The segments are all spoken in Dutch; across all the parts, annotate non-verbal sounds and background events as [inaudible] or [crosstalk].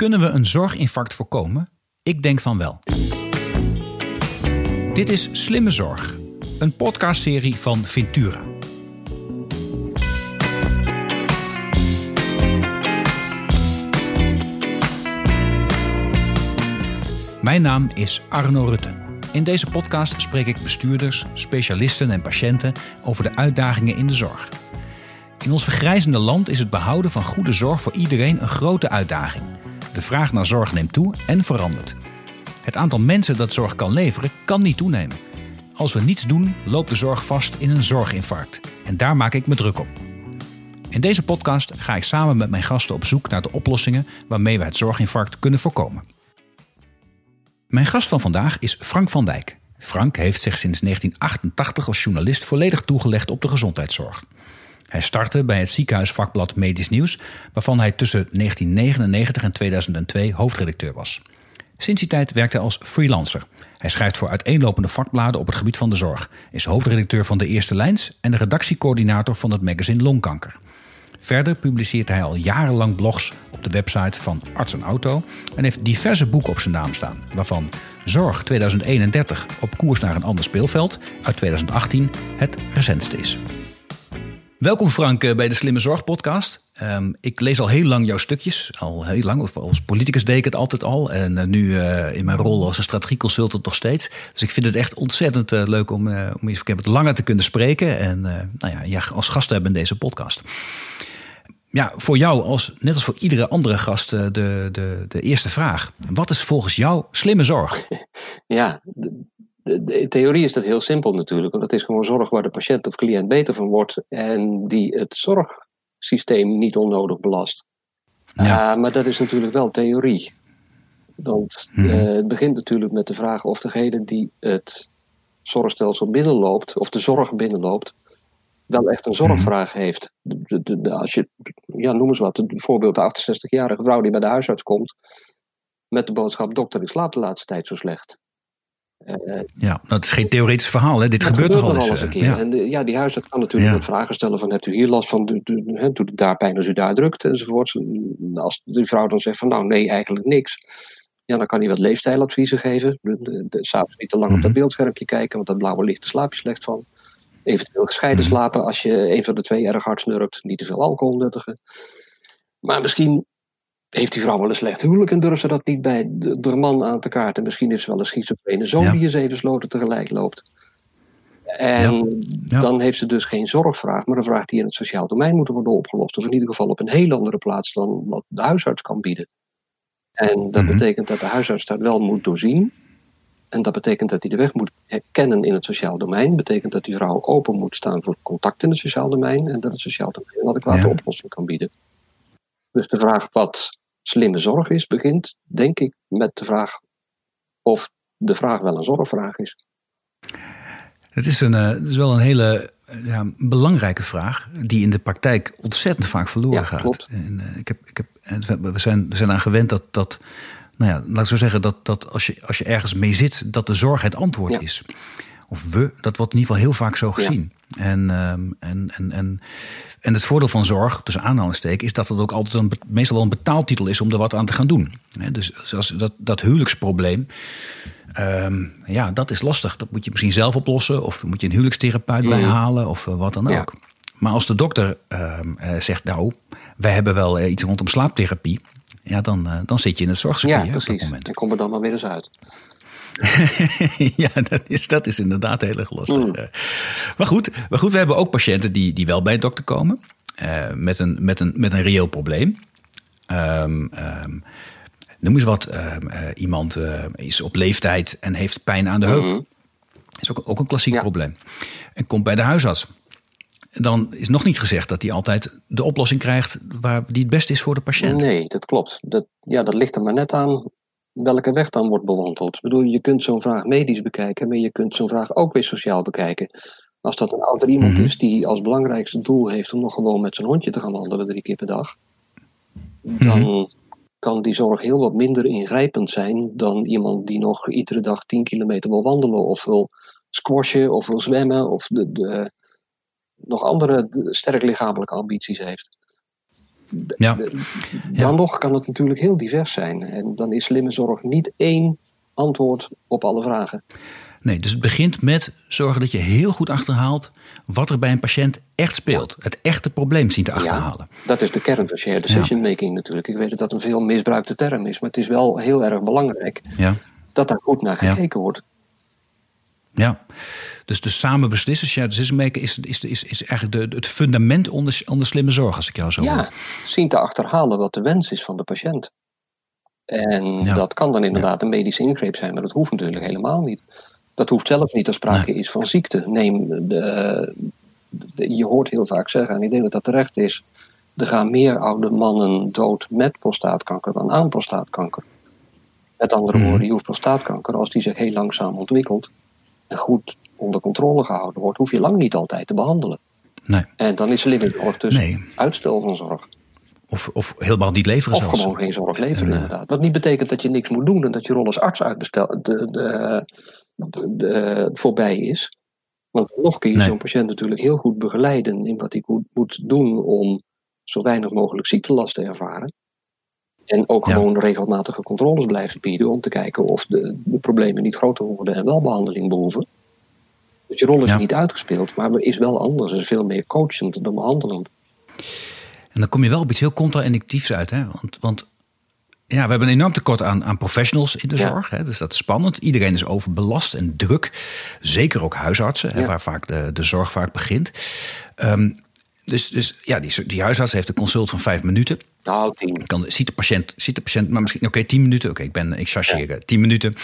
Kunnen we een zorginfarct voorkomen? Ik denk van wel. Dit is Slimme Zorg, een podcastserie van Ventura. Mijn naam is Arno Rutte. In deze podcast spreek ik bestuurders, specialisten en patiënten over de uitdagingen in de zorg. In ons vergrijzende land is het behouden van goede zorg voor iedereen een grote uitdaging. De vraag naar zorg neemt toe en verandert. Het aantal mensen dat zorg kan leveren kan niet toenemen. Als we niets doen, loopt de zorg vast in een zorginfarct. En daar maak ik me druk op. In deze podcast ga ik samen met mijn gasten op zoek naar de oplossingen waarmee we het zorginfarct kunnen voorkomen. Mijn gast van vandaag is Frank van Dijk. Frank heeft zich sinds 1988 als journalist volledig toegelegd op de gezondheidszorg. Hij startte bij het ziekenhuisvakblad Medisch Nieuws, waarvan hij tussen 1999 en 2002 hoofdredacteur was. Sinds die tijd werkt hij als freelancer. Hij schrijft voor uiteenlopende vakbladen op het gebied van de zorg, is hoofdredacteur van De Eerste Lijns en de redactiecoördinator van het magazine Longkanker. Verder publiceert hij al jarenlang blogs op de website van Arts en Auto en heeft diverse boeken op zijn naam staan, waarvan Zorg 2031 op koers naar een ander speelveld uit 2018 het recentste is. Welkom Frank eh, bij de Slimme Zorg podcast. Um, ik lees al heel lang jouw stukjes, al heel lang. Of als politicus deed ik het altijd al. En uh, nu uh, in mijn rol als een strategieconsultant nog steeds. Dus ik vind het echt ontzettend leuk om, om eens wat langer te kunnen spreken. En nou ja, ja, als gast te hebben in deze podcast. Ja, voor jou, als, net als voor iedere andere gast, de, de, de eerste vraag. Wat is volgens jou slimme zorg? [laughs] Ja, de, de, theorie is dat heel simpel natuurlijk. Want het is gewoon zorg waar de patiënt of cliënt beter van wordt. En die het zorgsysteem niet onnodig belast. Ja. Uh, maar dat is natuurlijk wel theorie. Want hmm. uh, het begint natuurlijk met de vraag of degene die het zorgstelsel binnenloopt, of de zorg binnenloopt, wel echt een zorgvraag hmm. heeft. De, de, als je, ja, noem eens wat, bijvoorbeeld de 68-jarige vrouw die bij de huisarts komt met de boodschap: dokter, ik slaap de laatste tijd zo slecht. Ja, dat is geen theoretisch verhaal, hè? dit gebeurt nogal eens. eens een keer. Ja. En de, ja, die huisarts kan natuurlijk ja. vragen stellen van hebt u hier last van, doet het daar pijn als u daar drukt enzovoort. Als die vrouw dan zegt van nou nee, eigenlijk niks. Ja, dan kan hij wat leefstijladviezen geven. S'avonds niet te lang op dat mhm. beeldschermpje kijken, want dat blauwe licht, daar slaap je slecht van. Eventueel gescheiden mhm. slapen als je een van de twee erg hard snurkt. Niet te veel alcohol nuttigen. Maar misschien heeft die vrouw wel een slecht huwelijk en durft ze dat niet bij de, de man aan te kaarten. Misschien is ze wel een schizofrene zoon ja. die je zeven sloten tegelijk loopt. En ja. dan heeft ze dus geen zorgvraag, maar een vraag die in het sociaal domein moet worden opgelost. Of in ieder geval op een heel andere plaats dan wat de huisarts kan bieden. En dat mhm. betekent dat de huisarts dat wel moet doorzien. En dat betekent dat hij de weg moet herkennen in het sociaal domein. betekent dat die vrouw open moet staan voor contact in het sociaal domein. En dat het sociaal domein een adequate oplossing kan bieden. Dus de vraag wat slimme zorg is, begint denk ik met de vraag of de vraag wel een zorgvraag is. Het is, een, het is wel een hele ja, belangrijke vraag, die in de praktijk ontzettend vaak verloren ja, gaat. Klopt. En, ik heb, ik heb, we, zijn, we zijn aan gewend dat, dat nou ja, laat ik zo zeggen, dat, dat als, je, als je ergens mee zit, dat de zorg het antwoord ja. is. Of we, dat wordt in ieder geval heel vaak zo gezien. En, um, en, en, en en het voordeel van zorg, tussen aanhalingstekens, is dat het ook altijd een, meestal wel een betaaltitel is om er wat aan te gaan doen. dus zoals dat, dat huwelijksprobleem, um, ja, dat is lastig. Dat moet je misschien zelf oplossen, of moet je een huwelijkstherapeut mm. bijhalen, of uh, wat dan ook. Maar als de dokter um, uh, zegt, nou, wij hebben wel uh, iets rondom slaaptherapie, ja, dan, dan zit je in het zorgcircuit ja, precies. op dat moment. En kom er dan maar weer eens uit. [laughs] ja, dat is, dat is inderdaad heel erg lastig. Mm. Maar, goed, maar goed, we hebben ook patiënten die, die wel bij de dokter komen. Uh, met, een, met, een, met een reëel probleem. Um, um, noem eens wat. Uh, iemand uh, is op leeftijd en heeft pijn aan de heup. Mm. Dat is ook, ook een klassiek ja. probleem. En komt bij de huisarts. Dan is nog niet gezegd dat hij altijd de oplossing krijgt waar die het beste is voor de patiënt. Nee, dat klopt. Dat, ja, dat ligt er maar net aan welke weg dan wordt bewandeld. Ik bedoel, je kunt zo'n vraag medisch bekijken, maar je kunt zo'n vraag ook weer sociaal bekijken. Als dat een ouder iemand mm-hmm. is die als belangrijkste doel heeft om nog gewoon met zijn hondje te gaan wandelen drie keer per dag, dan mm-hmm. kan die zorg heel wat minder ingrijpend zijn dan iemand die nog iedere dag tien kilometer wil wandelen of wil squashen of wil zwemmen of de, de nog andere sterk lichamelijke ambities heeft. Ja. Dan nog kan het natuurlijk heel divers zijn. En dan is slimme zorg niet één antwoord op alle vragen. Nee, dus het begint met zorgen dat je heel goed achterhaalt wat er bij een patiënt echt speelt. Het echte probleem zien te achterhalen. Ja, dat is de kern van shared decision making natuurlijk. Ik weet dat dat een veel misbruikte term is, maar het is wel heel erg belangrijk dat daar goed naar gekeken wordt. Ja, dus de samen beslissen, shared decision making, is, is, is, is eigenlijk de, het fundament onder, onder slimme zorg, als ik jou zo ja, hoor. zien te achterhalen wat de wens is van de patiënt. En dat kan dan inderdaad een medische ingreep zijn, maar dat hoeft natuurlijk helemaal niet. Dat hoeft zelfs niet als sprake is van ziekte. Neem de, je hoort heel vaak zeggen, en ik denk dat dat terecht is, er gaan meer oude mannen dood met prostaatkanker dan aan prostaatkanker. Met andere mhm. woorden, je hoeft prostaatkanker, als die zich heel langzaam ontwikkelt en goed onder controle gehouden wordt, hoef je lang niet altijd te behandelen. Nee. En dan is livingzorg dus nee. uitstel van zorg. Of, of helemaal niet leveren of gewoon geen zorg leveren, eh, inderdaad. Wat niet betekent dat je niks moet doen en dat je rol als arts uitbestel, de, de, de, voorbij is. Want nog kun je zo'n patiënt natuurlijk heel goed begeleiden in wat hij moet doen om zo weinig mogelijk ziektelast te ervaren. En ook gewoon regelmatige controles blijven bieden om te kijken of de, de, problemen niet groter worden en wel behandeling behoeven. Dus je rol is niet uitgespeeld, maar is wel anders. Het is veel meer coachend dan behandelend. En dan kom je wel op iets heel contra-indictiefs uit. Hè? Want, want ja, we hebben een enorm tekort aan, aan professionals in de zorg. Hè, dus dat is spannend. Iedereen is overbelast en druk. Zeker ook huisartsen, hè, waar vaak de, de zorg vaak begint. Um, dus, dus ja, die, die huisarts heeft een consult van vijf minuten. Nou, tien. Kan, ziet, de patiënt, ziet de patiënt, maar misschien, oké, tien minuten. Oké, ik ben, ik chargeer ja. tien minuten.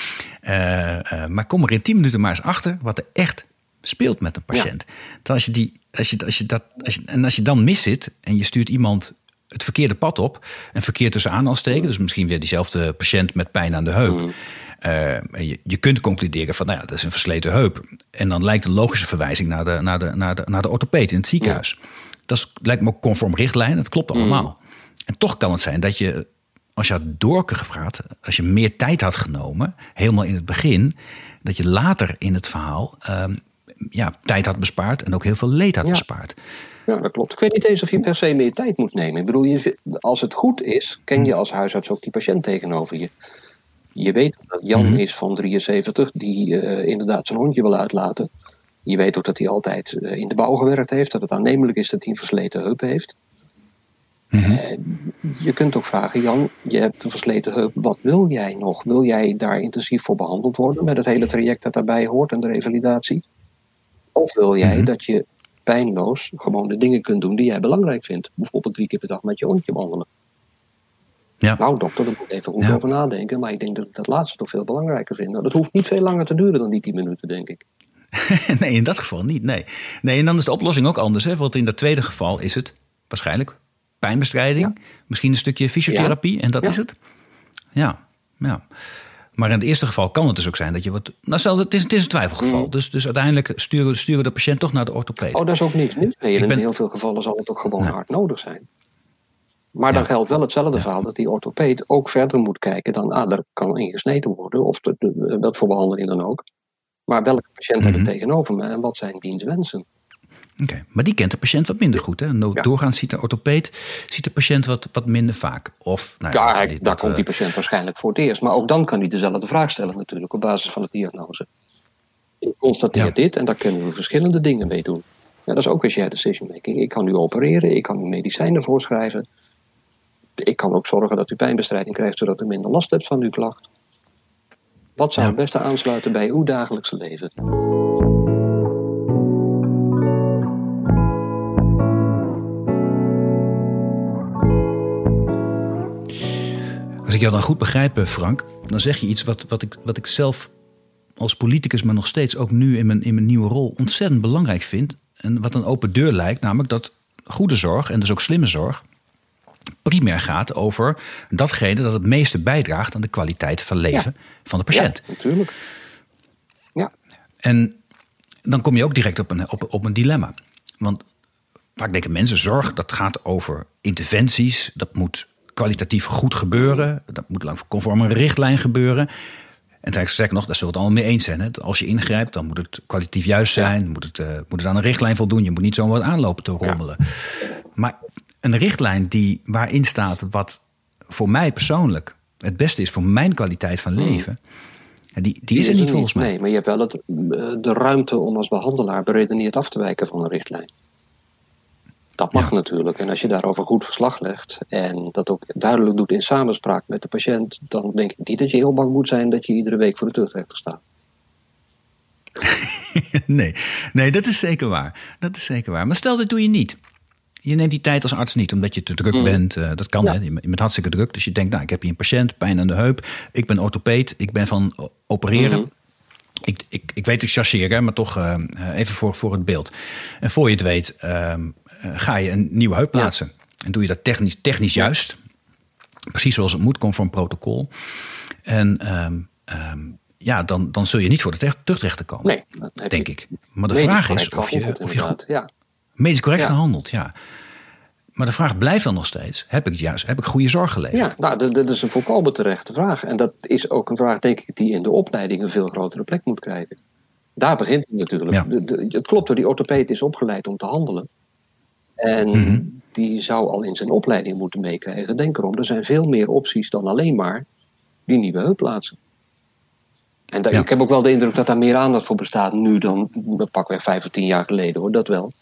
Uh, uh, maar kom er in tien minuten maar eens achter wat er echt speelt met een patiënt. Ja. als je die, als je, als je dat, als je, en als je dan mis zit en je stuurt iemand het verkeerde pad op. En verkeerd tussen aanhalingstekens. Dus misschien weer diezelfde patiënt met pijn aan de heup. Mm. Uh, je, je, kunt concluderen van, nou ja, dat is een versleten heup. En dan lijkt een logische verwijzing naar de, naar de, naar de, naar de orthopeed in het ziekenhuis. Dat is, lijkt me ook conform richtlijn, dat klopt allemaal. Mm. En toch kan het zijn dat je, als je had doorgevraagd, als je meer tijd had genomen, helemaal in het begin, dat je later in het verhaal uh, ja, tijd had bespaard en ook heel veel leed had bespaard. Ja, dat klopt. Ik weet niet eens of je per se meer tijd moet nemen. Ik bedoel, je, als het goed is, ken je als huisarts ook die patiënt tegenover je. Je weet dat Jan mhm. is van 73, die uh, inderdaad zijn hondje wil uitlaten. Je weet ook dat hij altijd uh, in de bouw gewerkt heeft, dat het aannemelijk is dat hij een versleten heup heeft. Mm uh, je kunt ook vragen, Jan, je hebt een versleten heup, wat wil jij nog? Wil jij daar intensief voor behandeld worden met het hele traject dat daarbij hoort en de revalidatie? Of wil jij mm dat je pijnloos gewoon de dingen kunt doen die jij belangrijk vindt. Bijvoorbeeld drie keer per dag met je hondje wandelen. Ja. Nou, dokter, daar moet ik even goed over nadenken. Maar ik denk dat ik dat laatste toch veel belangrijker vind. Nou, dat hoeft niet veel langer te duren dan die tien minuten, denk ik. [laughs] nee, in dat geval niet. Nee. nee, en dan is de oplossing ook anders. Hè? Want in dat tweede geval is het waarschijnlijk pijnbestrijding. Misschien een stukje fysiotherapie. En dat is het. Ja, ja. Maar in het eerste geval kan het dus ook zijn dat je wat. Nou, stel, het is, het is een twijfelgeval. Mm. Dus, dus uiteindelijk sturen, sturen de patiënt toch naar de orthopeed. Oh, dat is ook niks nieuws. Nee, in heel veel gevallen zal het ook gewoon hard nodig zijn. Maar dan geldt wel hetzelfde verhaal dat die orthopeed ook verder moet kijken dan, ah, er kan ingesneden worden, of wat voor behandeling dan ook. Maar welke patiënt mm -hmm. heb ik tegenover me en wat zijn diens wensen? Oké, maar die kent de patiënt wat minder goed. Hè? Doorgaans ziet de orthopeed ziet de patiënt wat, wat minder vaak. Of, nou ja, daar, daar komt die eh, patiënt waarschijnlijk voor het eerst. Maar ook dan kan hij dezelfde vraag stellen natuurlijk op basis van de diagnose. Ik constateer dit en daar kunnen we verschillende dingen mee doen. Ja, dat is ook weer shared decision making. Ik kan nu opereren, ik kan u medicijnen voorschrijven. Ik kan ook zorgen dat u pijnbestrijding krijgt zodat u minder last hebt van uw klacht. Wat zou het beste aansluiten bij uw dagelijkse leven? Ik jou dan goed begrijp, eh, Frank, dan zeg je iets wat, wat, ik, wat ik zelf als politicus, maar nog steeds ook nu in mijn, in mijn nieuwe rol ontzettend belangrijk vind. En wat een open deur lijkt, namelijk dat goede zorg en dus ook slimme zorg primair gaat over datgene dat het meeste bijdraagt aan de kwaliteit van leven van de patiënt. Ja, natuurlijk. Ja. En dan kom je ook direct op een, op, op een dilemma. Want vaak denken mensen, zorg dat gaat over interventies, dat moet kwalitatief goed gebeuren. Dat moet lang conform een richtlijn gebeuren. En zeg nog, daar zullen we het allemaal mee eens zijn. Hè? Als je ingrijpt, dan moet het kwalitatief juist zijn. Moet, het, uh, moet het aan een richtlijn voldoen. Je moet niet zomaar aanlopen te rommelen. Maar een richtlijn die, waarin staat wat voor mij persoonlijk het beste is voor mijn kwaliteit van hmm. leven. Die, die, is er niet volgens mij. Nee, maar je hebt wel het, de ruimte om als behandelaar beredeneerd af te wijken van een richtlijn. Dat mag natuurlijk. En als je daarover goed verslag legt en dat ook duidelijk doet in samenspraak met de patiënt, dan denk ik niet dat je heel bang moet zijn dat je iedere week voor de tuchtrechter staat. [laughs] nee, nee, dat is zeker waar. Dat is zeker waar. Maar stel dat doe je niet. Je neemt die tijd als arts niet omdat je te druk mm. bent. Uh, dat kan, ja. hè? Je bent hartstikke druk. Dus je denkt, nou, ik heb hier een patiënt, pijn aan de heup. Ik ben orthopeed, ik ben van opereren. Mm ik, ik, ik weet ik chargeer, maar toch uh, even voor, voor het beeld. En voor je het weet, uh, ga je een nieuwe heup plaatsen. En doe je dat technisch, technisch juist. Precies zoals het moet, conform protocol. En um, ja, dan, dan zul je niet voor de terugrechter komen. Nee, denk ik. Maar de vraag is of je, of je goed, ja. medisch correct gehandeld, ja. Maar de vraag blijft dan nog steeds: heb ik juist heb ik goede zorg geleverd? Ja, nou, dat is een volkomen terechte vraag. En dat is ook een vraag, denk ik, die in de opleiding een veel grotere plek moet krijgen. Daar begint het natuurlijk. het klopt die orthopeed is opgeleid om te handelen. En mhm. die zou al in zijn opleiding moeten meekrijgen. Denk erom, er zijn veel meer opties dan alleen maar die nieuwe heupplaatsen. En ik heb ook wel de indruk dat daar meer aandacht voor bestaat nu dan pakweg vijf of tien jaar geleden hoor, dat wel.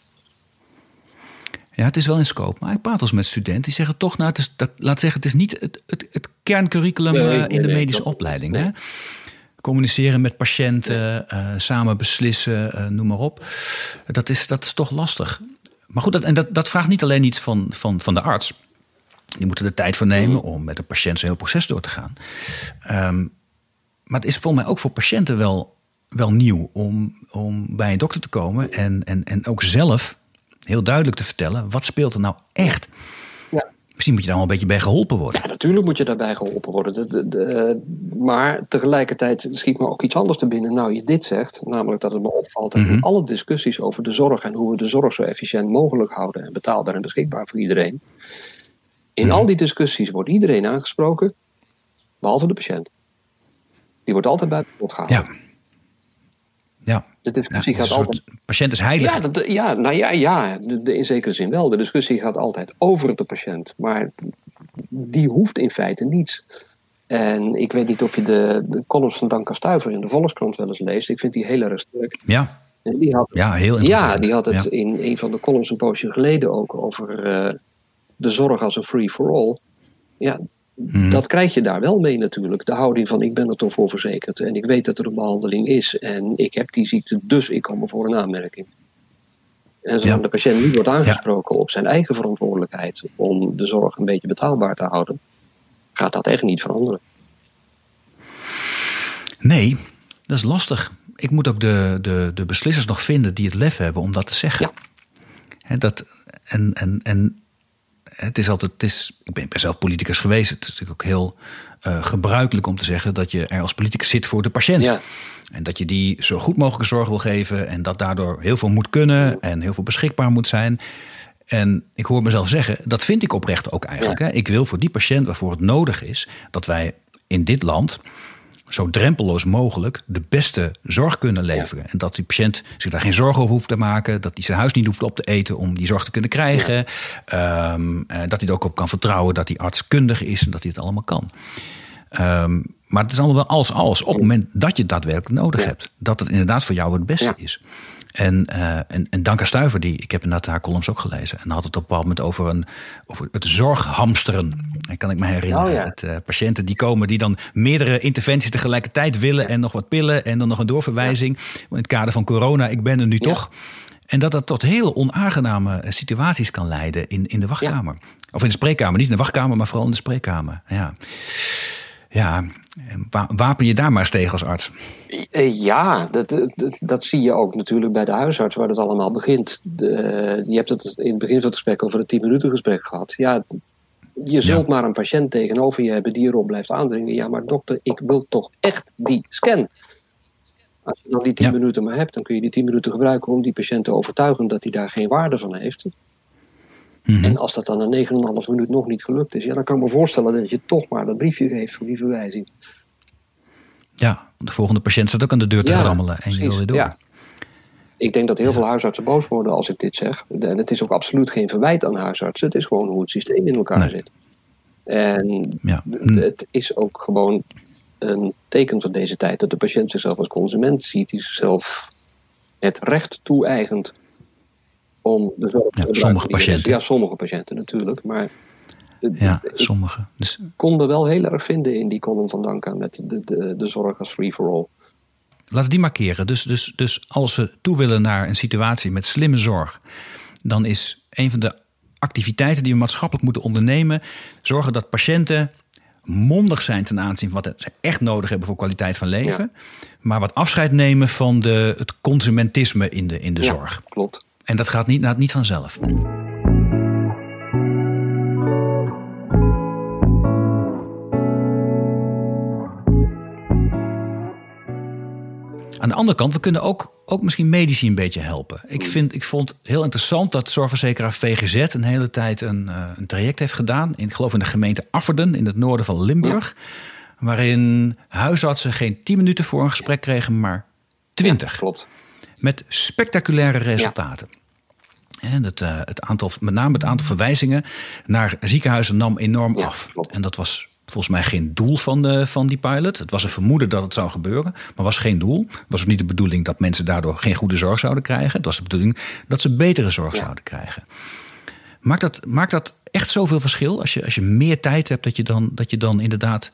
Ja, het is wel in scope. Maar ik praat als met studenten die zeggen toch, nou, het is, dat, laat zeggen, het is niet het, het, het kerncurriculum eh, in de medische opleiding. Hè? Communiceren met patiënten, uh, samen beslissen, uh, noem maar op. Dat is, dat is toch lastig. Maar goed, dat, en dat, dat vraagt niet alleen iets van, van, van de arts. Die moeten er tijd voor nemen om met de patiënt zo'n heel proces door te gaan. Um, maar het is volgens mij ook voor patiënten wel, wel nieuw om, om bij een dokter te komen en, en, en ook zelf heel duidelijk te vertellen wat speelt er nou echt. Misschien moet je daar wel een beetje bij geholpen worden. Ja, natuurlijk moet je daarbij geholpen worden. De, de, maar tegelijkertijd schiet me ook iets anders te binnen. Nou, je dit zegt, namelijk dat het me opvalt dat in mhm. alle discussies over de zorg en hoe we de zorg zo efficiënt mogelijk houden en betaalbaar en beschikbaar voor iedereen. In mhm. al die discussies wordt iedereen aangesproken, behalve de patiënt. Die wordt altijd buiten pot gehouden. Ja. Ja. De discussie gaat altijd. Patiënt is heilig. Ja, dat, ja nou ja, ja in zekere zin wel. De discussie gaat altijd over de patiënt. Maar die hoeft in feite niets. En ik weet niet of je de, de columns van Danka Stuiver in de Volkskrant wel eens leest. Ik vind die heel erg sterk. Ja. die had, ja, heel Ja, die had het in een van de columns een poosje geleden ook over uh, de zorg als een free for all. Ja, Mhm. Dat krijg je daar wel mee natuurlijk. De houding van ik ben er toch voor verzekerd en ik weet dat er een behandeling is en ik heb die ziekte, dus ik kom er voor een aanmerking. En zolang de patiënt niet wordt aangesproken op zijn eigen verantwoordelijkheid om de zorg een beetje betaalbaar te houden, gaat dat echt niet veranderen. Nee, dat is lastig. Ik moet ook de, de, de beslissers nog vinden die het lef hebben om dat te zeggen. Ja. dat, en, en, en het is altijd, het is, ik ben, zelf politicus geweest. Het is natuurlijk ook heel uh, gebruikelijk om te zeggen dat je er als politicus zit voor de patiënt. Ja. En dat je die zo goed mogelijke zorg wil geven. En dat daardoor heel veel moet kunnen en heel veel beschikbaar moet zijn. En ik hoor mezelf zeggen, dat vind ik oprecht ook eigenlijk. Hè. Ik wil voor die patiënt waarvoor het nodig is dat wij in dit land zo drempelloos mogelijk de beste zorg kunnen leveren. En dat die patiënt zich daar geen zorgen over hoeft te maken. Dat hij zijn huis niet hoeft op te eten om die zorg te kunnen krijgen. Ehm, eh, dat hij er ook op kan vertrouwen dat die arts kundig is en dat hij het allemaal kan. Um, maar het is allemaal wel als als op het moment dat je het daadwerkelijk nodig hebt. Dat het inderdaad voor jou het beste is. En, uh, en, en Danka Stuiver, die, ik heb inderdaad haar columns ook gelezen. En had het op een bepaald moment over, een, over het zorghamsteren. En kan ik me herinneren. Oh, het, uh, patiënten die komen die dan meerdere interventies tegelijkertijd willen. En nog wat pillen en dan nog een doorverwijzing. In het kader van corona, ik ben er nu toch. En dat dat tot heel onaangename situaties kan leiden in, in de wachtkamer. Of in de spreekkamer. Niet in de wachtkamer, maar vooral in de spreekkamer. Ja. Ja, wapen je daar maar eens tegen als arts. Eh, ja, dat, dat, zie je ook natuurlijk bij de huisarts waar het allemaal begint. De, je hebt het in het begin van het gesprek over het 10 minuten gesprek gehad. Ja, je zult maar een patiënt tegenover je hebben die erop blijft aandringen. Ja, maar dokter, ik wil toch echt die scan. Als je dan die 10 minuten maar hebt, dan kun je die 10 minuten gebruiken om die patiënt te overtuigen dat hij daar geen waarde van heeft. Mhm. En als dat dan een 9,5 minuut nog niet gelukt is, ja, dan kan ik me voorstellen dat je toch maar dat briefje geeft voor die verwijzing. Ja, de volgende patiënt staat ook aan de deur te rammelen en je wil weer door. Ja. Ik denk dat heel veel huisartsen boos worden als ik dit zeg. En het is ook absoluut geen verwijt aan huisartsen. Het is gewoon hoe het systeem in elkaar zit. En Ja. het is ook gewoon een teken van deze tijd dat de patiënt zichzelf als consument ziet, die zichzelf het recht toe-eigent om de zorg te gebruiken sommige patiënten. Ja, sommige patiënten natuurlijk. Maar Ja, ik sommige. Dus kon er wel heel erg vinden in die column van Danka met de, de, de zorg als free for all. laten we die markeren. Dus, dus, dus als we toe willen naar een situatie met slimme zorg, dan is een van de activiteiten die we maatschappelijk moeten ondernemen, zorgen dat patiënten mondig zijn ten aanzien van wat ze echt nodig hebben voor kwaliteit van leven. Maar wat afscheid nemen van de, het consumentisme in de, in de Ja, zorg. klopt. En dat gaat niet, nou, niet vanzelf. Aan de andere kant, we kunnen ook, ook misschien medici een beetje helpen. Ik, vind, ik vond heel interessant dat zorgverzekeraar VGZ een hele tijd een, eh, een traject heeft gedaan. In, ik geloof in de gemeente Afferden in het noorden van Limburg. Waarin huisartsen geen 10 minuten voor een gesprek kregen, maar 20 Klopt. Met spectaculaire resultaten. En het, het aantal, met name het aantal verwijzingen naar ziekenhuizen nam enorm Ja, af. klopt. En dat was volgens mij geen doel van, de, van die pilot. Het was een vermoeden dat het zou gebeuren, maar was geen doel. Het was ook niet de bedoeling dat mensen daardoor geen goede zorg zouden krijgen. Het was de bedoeling dat ze betere zorg Ja. zouden krijgen. Maakt dat, maakt dat echt zoveel verschil? Als je, als je meer tijd hebt, dat je dan, dat je dan inderdaad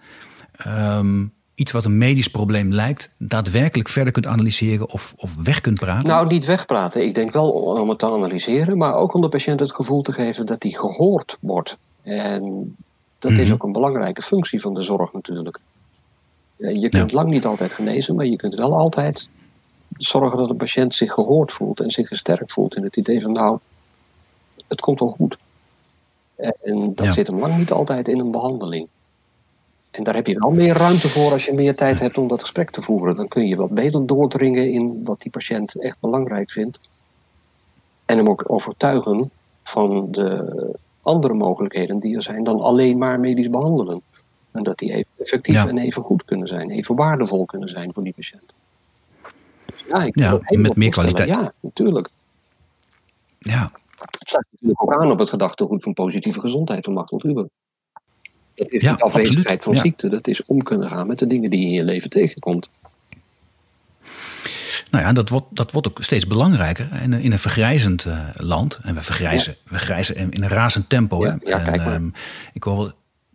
ehm, iets wat een medisch probleem lijkt, daadwerkelijk verder kunt analyseren of, of weg kunt praten? Nou, niet wegpraten. Ik denk wel om het te analyseren, maar ook om de patiënt het gevoel te geven dat hij gehoord wordt. En dat is Mhm. ook een belangrijke functie van de zorg natuurlijk. Eh, Je kunt lang niet altijd genezen, maar je kunt wel altijd zorgen dat de patiënt zich gehoord voelt en zich gesterkt voelt in het idee van nou, het komt wel goed. En dat Ja. zit hem lang niet altijd in een behandeling. En daar heb je wel meer ruimte voor als je meer tijd hebt om dat gesprek te voeren. Dan kun je wat beter doordringen in wat die patiënt echt belangrijk vindt. En hem ook overtuigen van de andere mogelijkheden die er zijn dan alleen maar medisch behandelen. En dat die even effectief Ja. en even goed kunnen zijn, even waardevol kunnen zijn voor die patiënt. Dus ja, ik met meer kwaliteit. Ja, natuurlijk. Ja, Het sluit natuurlijk ook aan op het gedachtegoed van positieve gezondheid van Machtel Huber. Dat is Ja, niet afwezigheid absoluut. van Ja. ziekte, dat is om kunnen gaan met de dingen die je in je leven tegenkomt. Nou ja, dat wordt, dat wordt ook steeds belangrijker in, een- in een vergrijzend eh, land. En we vergrijzen, we vergrijzen in, in een razend tempo. Ja, hè? ja, en, kijk maar. ehm, ik hoor wel.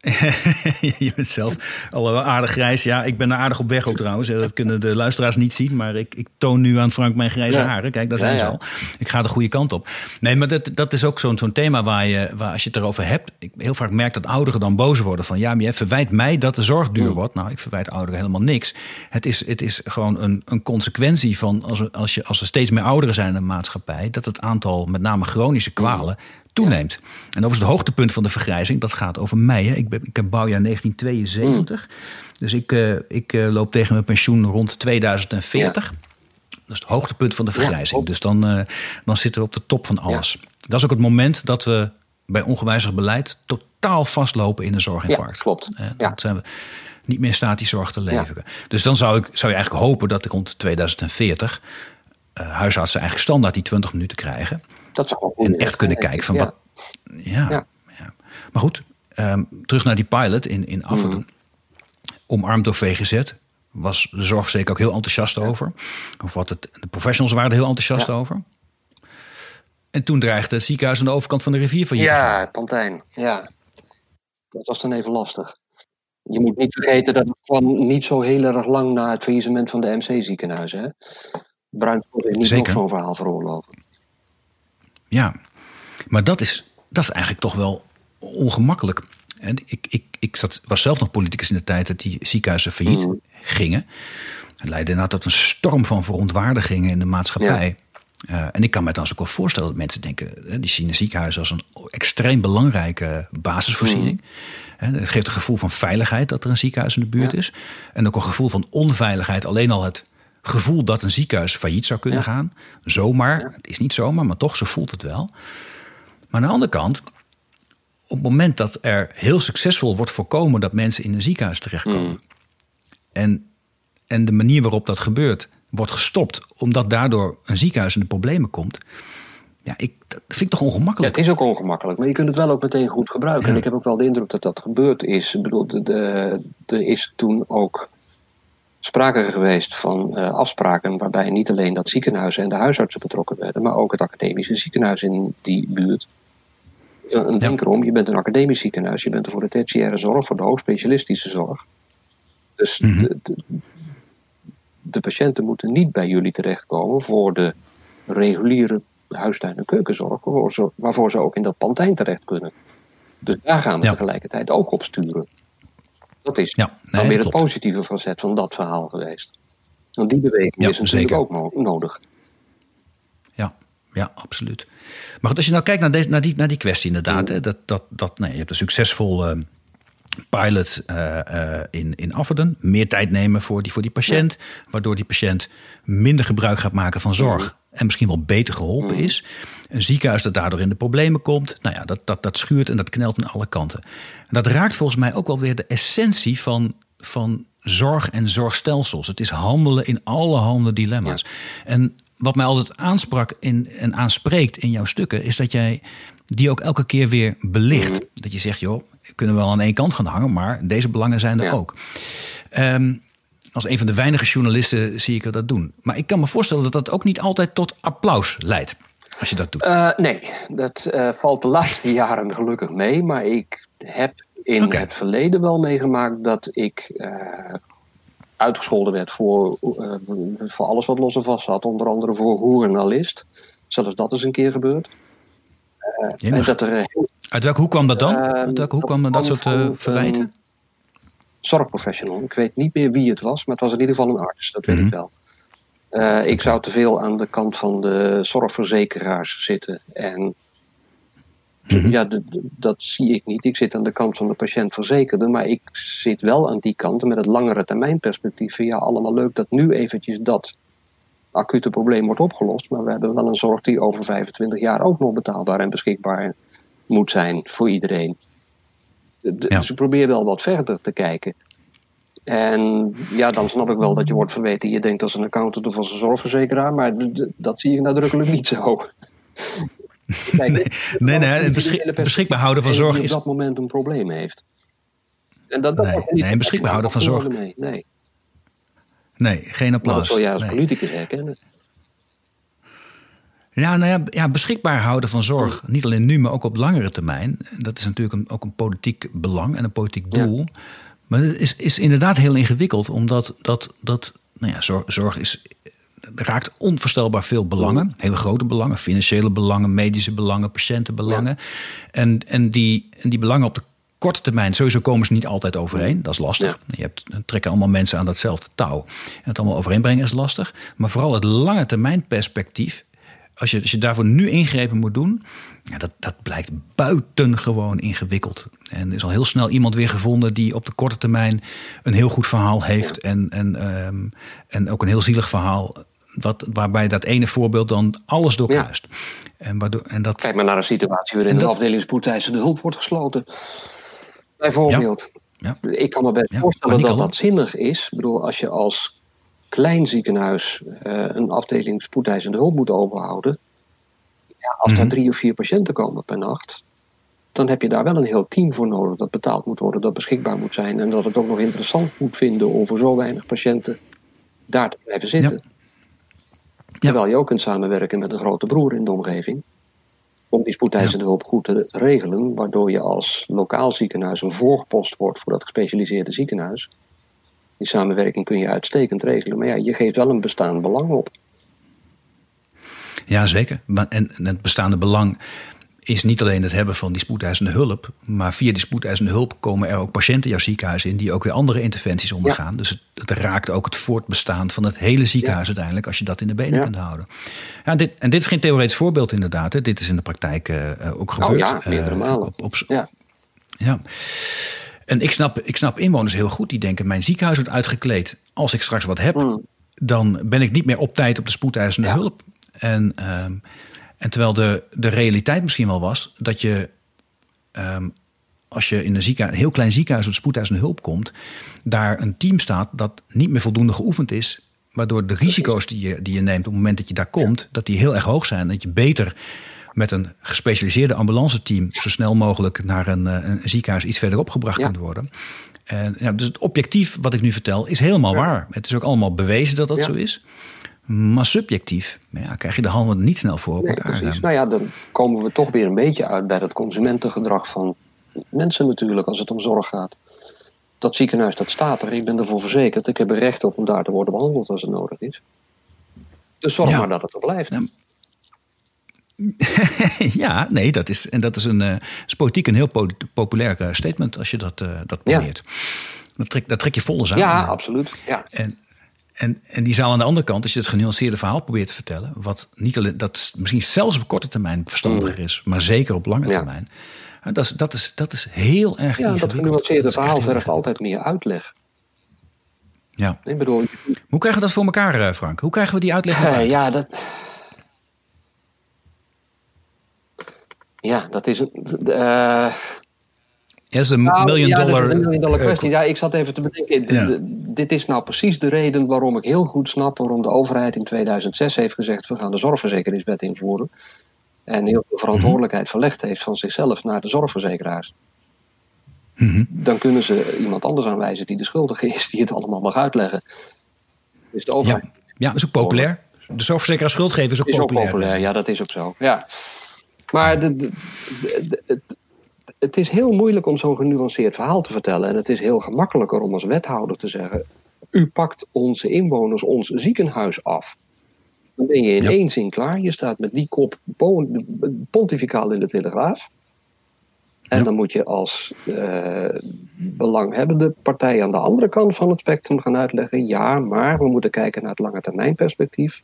[laughs] je bent zelf al aardig grijs. Ja, ik ben er aardig op weg ook trouwens. Dat kunnen de luisteraars niet zien. Maar ik, ik toon nu aan Frank mijn grijze Ja. haren. Kijk, daar Ja, zijn ja. ze al. Ik ga de goede kant op. Nee, maar dat, dat is ook zo'n zo'n thema waar, je, waar als je het erover hebt... Ik heel vaak merk dat ouderen dan boos worden van... ja, maar jij verwijt mij dat de zorg duur wordt. Nou, ik verwijt ouderen helemaal niks. Het is, het is gewoon een, een consequentie van... Als er, als, je, als er steeds meer ouderen zijn in de maatschappij... dat het aantal met name chronische kwalen toeneemt. En overigens het hoogtepunt van de vergrijzing, dat gaat over mij. Hè. Ik, ben, ik heb bouwjaar 1972. Dus ik, eh, ik eh, loop tegen mijn pensioen rond 2040. Dat is het hoogtepunt van de vergrijzing. dus dan, eh, dan zitten we op de top van alles. Dat is ook het moment dat we bij ongewijzigd beleid... totaal vastlopen in een zorginfarct. Ja, klopt. Ja. Dan zijn we niet meer in staat die zorg te leveren. Dus dan zou, ik, zou je eigenlijk hopen dat ik rond 2040... eh, huisartsen eigenlijk standaard die 20 minuten krijgen... Dat zou goed En echt kunnen kijken van wat. Ja. Maar goed, ehm, terug naar die pilot in, in Afferden. Mhm. Omarmd door VGZ. Was de zorgverzekeraar ook heel enthousiast over. Of wat het, de professionals waren er heel enthousiast Ja. over. En toen dreigde het ziekenhuis aan de overkant van de rivier van je. Ja, Pantijn. Ja. Dat was dan even lastig. Je moet niet vergeten dat het kwam niet zo heel erg lang na het faillissement van de MC-ziekenhuizen. Bruin kon zich niet Zeker. nog zo'n verhaal veroorloven. Ja, maar dat is, dat is eigenlijk toch wel ongemakkelijk. En ik, ik, ik zat, was zelf nog politicus in de tijd dat die ziekenhuizen failliet Mhm. gingen. Het leidde inderdaad tot een storm van verontwaardigingen in de maatschappij. Eh, en ik kan me dan ook wel voorstellen dat mensen denken... Hè, die zien een ziekenhuis als een extreem belangrijke basisvoorziening. Hè, Het geeft een gevoel van veiligheid dat er een ziekenhuis in de buurt Ja. is. En ook een gevoel van onveiligheid. Alleen al het gevoel dat een ziekenhuis failliet zou kunnen Ja. gaan. Zomaar, het is niet zomaar, maar toch, zo voelt het wel. Maar aan de andere kant, op het moment dat er heel succesvol wordt voorkomen dat mensen in een ziekenhuis terechtkomen. Mm. En, en de manier waarop dat gebeurt, wordt gestopt omdat daardoor een ziekenhuis in de problemen komt. Ja, ik, dat vind ik toch ongemakkelijk. Ja, het is ook ongemakkelijk, maar je kunt het wel ook meteen goed gebruiken. En ik heb ook wel de indruk dat dat gebeurd is. Ik bedoel, de, de, er is toen ook sprake geweest van uh, afspraken waarbij niet alleen dat ziekenhuis en de huisartsen betrokken werden, maar ook het academische ziekenhuis in die buurt. Een denk erom, je bent een academisch ziekenhuis, je bent er voor de tertiaire zorg, voor de hoogspecialistische zorg. Dus mm -hmm. de, de, de, patiënten moeten niet bij jullie terechtkomen voor de reguliere huistuin- en keukenzorg, waarvoor ze, waarvoor ze ook in dat pantijn terecht kunnen. Dus daar gaan we ja. tegelijkertijd ook op sturen. Dat is ja, nee, dan weer het positieve facet van dat verhaal geweest. Want die beweging ja, is natuurlijk zeker. ook nodig. Ja, absoluut. Maar goed, als je nou kijkt naar, deze, naar, die, naar die kwestie inderdaad. Hè, dat, dat, dat, nee, je hebt een succesvol uh, pilot uh, uh, in, in Afferden. Meer tijd nemen voor die, voor die patiënt. Waardoor die patiënt minder gebruik gaat maken van zorg. En misschien wel beter geholpen is. Een ziekenhuis dat daardoor in de problemen komt. Nou ja, dat, dat, dat schuurt en dat knelt aan alle kanten. En dat raakt volgens mij ook wel weer de essentie van, van zorg en zorgstelsels. Het is handelen in allerhande dilemma's. En wat mij altijd aansprak in, en aanspreekt in jouw stukken, is dat jij die ook elke keer weer belicht. Dat je zegt, joh, kunnen we wel aan één kant gaan hangen, maar deze belangen zijn er ja. ook. Um, als een van de weinige journalisten zie ik dat doen. Maar ik kan me voorstellen dat dat ook niet altijd tot applaus leidt. Als je dat doet. Uh, nee, dat uh, valt de laatste [laughs] jaren gelukkig mee. Maar ik heb in okay. het verleden wel meegemaakt dat ik uh, uitgescholden werd voor, voor alles wat los en vast zat. Onder andere voor hoerenalist. Zelfs dat is een keer gebeurd. en dat er, Uit welke hoek kwam dat dan? Uit welke hoek kwam dan dat soort verwijten? zorgprofessional. Ik weet niet meer wie het was, maar het was in ieder geval een arts. Dat weet mm -hmm. ik wel. Uh, ik zou te veel aan de kant van de zorgverzekeraars zitten. En mm -hmm. ja, dat zie ik niet. Ik zit aan de kant van de patiëntverzekerde. Maar ik zit wel aan die kant met het langere termijn perspectief. Ja, allemaal leuk dat nu eventjes dat acute probleem wordt opgelost. Maar we hebben wel een zorg die over 25 jaar ook nog betaalbaar en beschikbaar moet zijn voor iedereen. Ja. Dus ik probeer wel wat verder te kijken. En ja, dan snap ik wel dat je wordt verweten. Je denkt als een accountant of als een zorgverzekeraar. Maar dat zie ik nadrukkelijk niet zo. Kijk, nee, nee, nee beschik beschikbaar houden van zorg die is... op dat moment een probleem heeft. En dat, dat nee, nee, beschikbaar houden van zorg... Nee, nee. nee geen applaus. dat zal jij als nee. politicus herkennen. Ja, nou ja, ja, beschikbaar houden van zorg, niet alleen nu, maar ook op langere termijn. Dat is natuurlijk een, ook een politiek belang en een politiek doel. Ja. Maar het is, is inderdaad heel ingewikkeld, omdat dat, dat nou ja, zorg, zorg is, raakt onvoorstelbaar veel belangen. Hele grote belangen, financiële belangen, medische belangen, patiëntenbelangen. Ja. En, en, die, en die belangen op de korte termijn, sowieso komen ze niet altijd overeen. Dat is lastig. Ja. Je hebt, trekken allemaal mensen aan datzelfde touw. En het allemaal overeenbrengen is lastig. Maar vooral het lange termijn perspectief als je, als je daarvoor nu ingrepen moet doen, ja, dat, dat blijkt buitengewoon ingewikkeld. En er is al heel snel iemand weer gevonden die op de korte termijn een heel goed verhaal heeft. En, en, um, en ook een heel zielig verhaal. Wat, waarbij dat ene voorbeeld dan alles doorkruist. Ja. En waardoor, en dat, Kijk maar naar een situatie waarin dat, de afdeling spoedeisende hulp wordt gesloten. Bijvoorbeeld. Ja. Ja. Ik kan me best voorstellen dat dat zinnig is. Ik bedoel, als je als klein ziekenhuis uh, een afdeling spoedeisende hulp moet overhouden. Ja, als mm-hmm. daar drie of vier patiënten komen per nacht, dan heb je daar wel een heel team voor nodig dat betaald moet worden, dat beschikbaar moet zijn en dat het ook nog interessant moet vinden om voor zo weinig patiënten daar te blijven zitten. Ja. Terwijl je ook kunt samenwerken met een grote broer in de omgeving. Om die spoedeisende hulp goed te regelen, waardoor je als lokaal ziekenhuis een voorgepost wordt voor dat gespecialiseerde ziekenhuis. Die samenwerking kun je uitstekend regelen. Maar ja, je geeft wel een bestaand belang op. Ja, zeker. En het bestaande belang is niet alleen het hebben van die spoedeisende hulp, maar via die spoedeisende hulp komen er ook patiënten jouw ziekenhuis in die ook weer andere interventies ondergaan. Ja. Dus het, het, raakt ook het voortbestaan van het hele ziekenhuis ja. uiteindelijk als je dat in de benen ja. kunt houden. Ja, dit, en dit is geen theoretisch voorbeeld inderdaad. Hè. Dit is in de praktijk uh, ook gebeurd. Oh ja, meerdere malen. Uh, op, op, ja. ja. En ik snap, ik snap inwoners heel goed die denken: mijn ziekenhuis wordt uitgekleed. Als ik straks wat heb, mm. dan ben ik niet meer op tijd op de spoedeisende ja. hulp. En, um, en terwijl de, de realiteit misschien wel was dat je. Um, als je in een, ziekenhuis, een heel klein ziekenhuis op de spoedeisende hulp komt, daar een team staat dat niet meer voldoende geoefend is waardoor de risico's die je, die je neemt op het moment dat je daar komt, dat die heel erg hoog zijn. Dat je beter met een gespecialiseerde ambulance team zo snel mogelijk naar een, eh, een ziekenhuis iets verderop gebracht kunt worden. En, ja, dus het objectief wat ik nu vertel is helemaal waar. Het is ook allemaal bewezen dat dat zo is. Maar subjectief ja, krijg je de handen niet snel voor. Nee, precies. Nou ja, dan komen we toch weer een beetje uit bij dat consumentengedrag van mensen natuurlijk als het om zorg gaat. Dat ziekenhuis dat staat er, ik ben ervoor verzekerd. Ik heb er recht op om daar te worden behandeld als het nodig is. Dus zorg maar dat het er blijft. Ja. [laughs] ja, nee, dat is, en dat is, een, uh, is politiek een heel populair uh, statement als je dat, uh, dat probeert. Ja. Dat, trek, dat trek je volle zaal. Ja, absoluut. Ja. En, en, en die zaal aan de andere kant, als je het genuanceerde verhaal probeert te vertellen, wat niet alleen, dat misschien zelfs op korte termijn verstandiger mm. is, maar zeker op lange termijn. Dat is, dat, is, dat is heel erg. Ja, dat genuanceerde verhaal vergt altijd meer uitleg. Ja. Ik bedoel, Hoe krijgen we dat voor elkaar, Frank? Hoe krijgen we die uitleg? Ja, dat. Ja, dat is een. Uh, is een nou, million ja, dollar, een million dollar kwestie. Ja, ik zat even te bedenken. Dit is nou precies de reden waarom ik heel goed snap waarom de overheid in 2006 heeft gezegd: we gaan de zorgverzekeringswet invoeren. En heel veel verantwoordelijkheid verlegd heeft van zichzelf naar de zorgverzekeraars. Mhm. Dan kunnen ze iemand anders aanwijzen die de schuldige is, die het allemaal mag uitleggen. Dus de overheid. Ja, ja dat is ook populair. De zorgverzekeraar schuldgeven is ook is populair. Ook populair. Ja, dat is ook zo. Ja. Maar de, het is heel moeilijk om zo'n genuanceerd verhaal te vertellen. En het is heel gemakkelijker om als wethouder te zeggen: U pakt onze inwoners ons ziekenhuis af. Dan ben je in één zin klaar. Je staat met die kop pontificaal in de telegraaf. En dan moet je als uh, belanghebbende partij aan de andere kant van het spectrum gaan uitleggen: ja, maar we moeten kijken naar het lange termijn perspectief.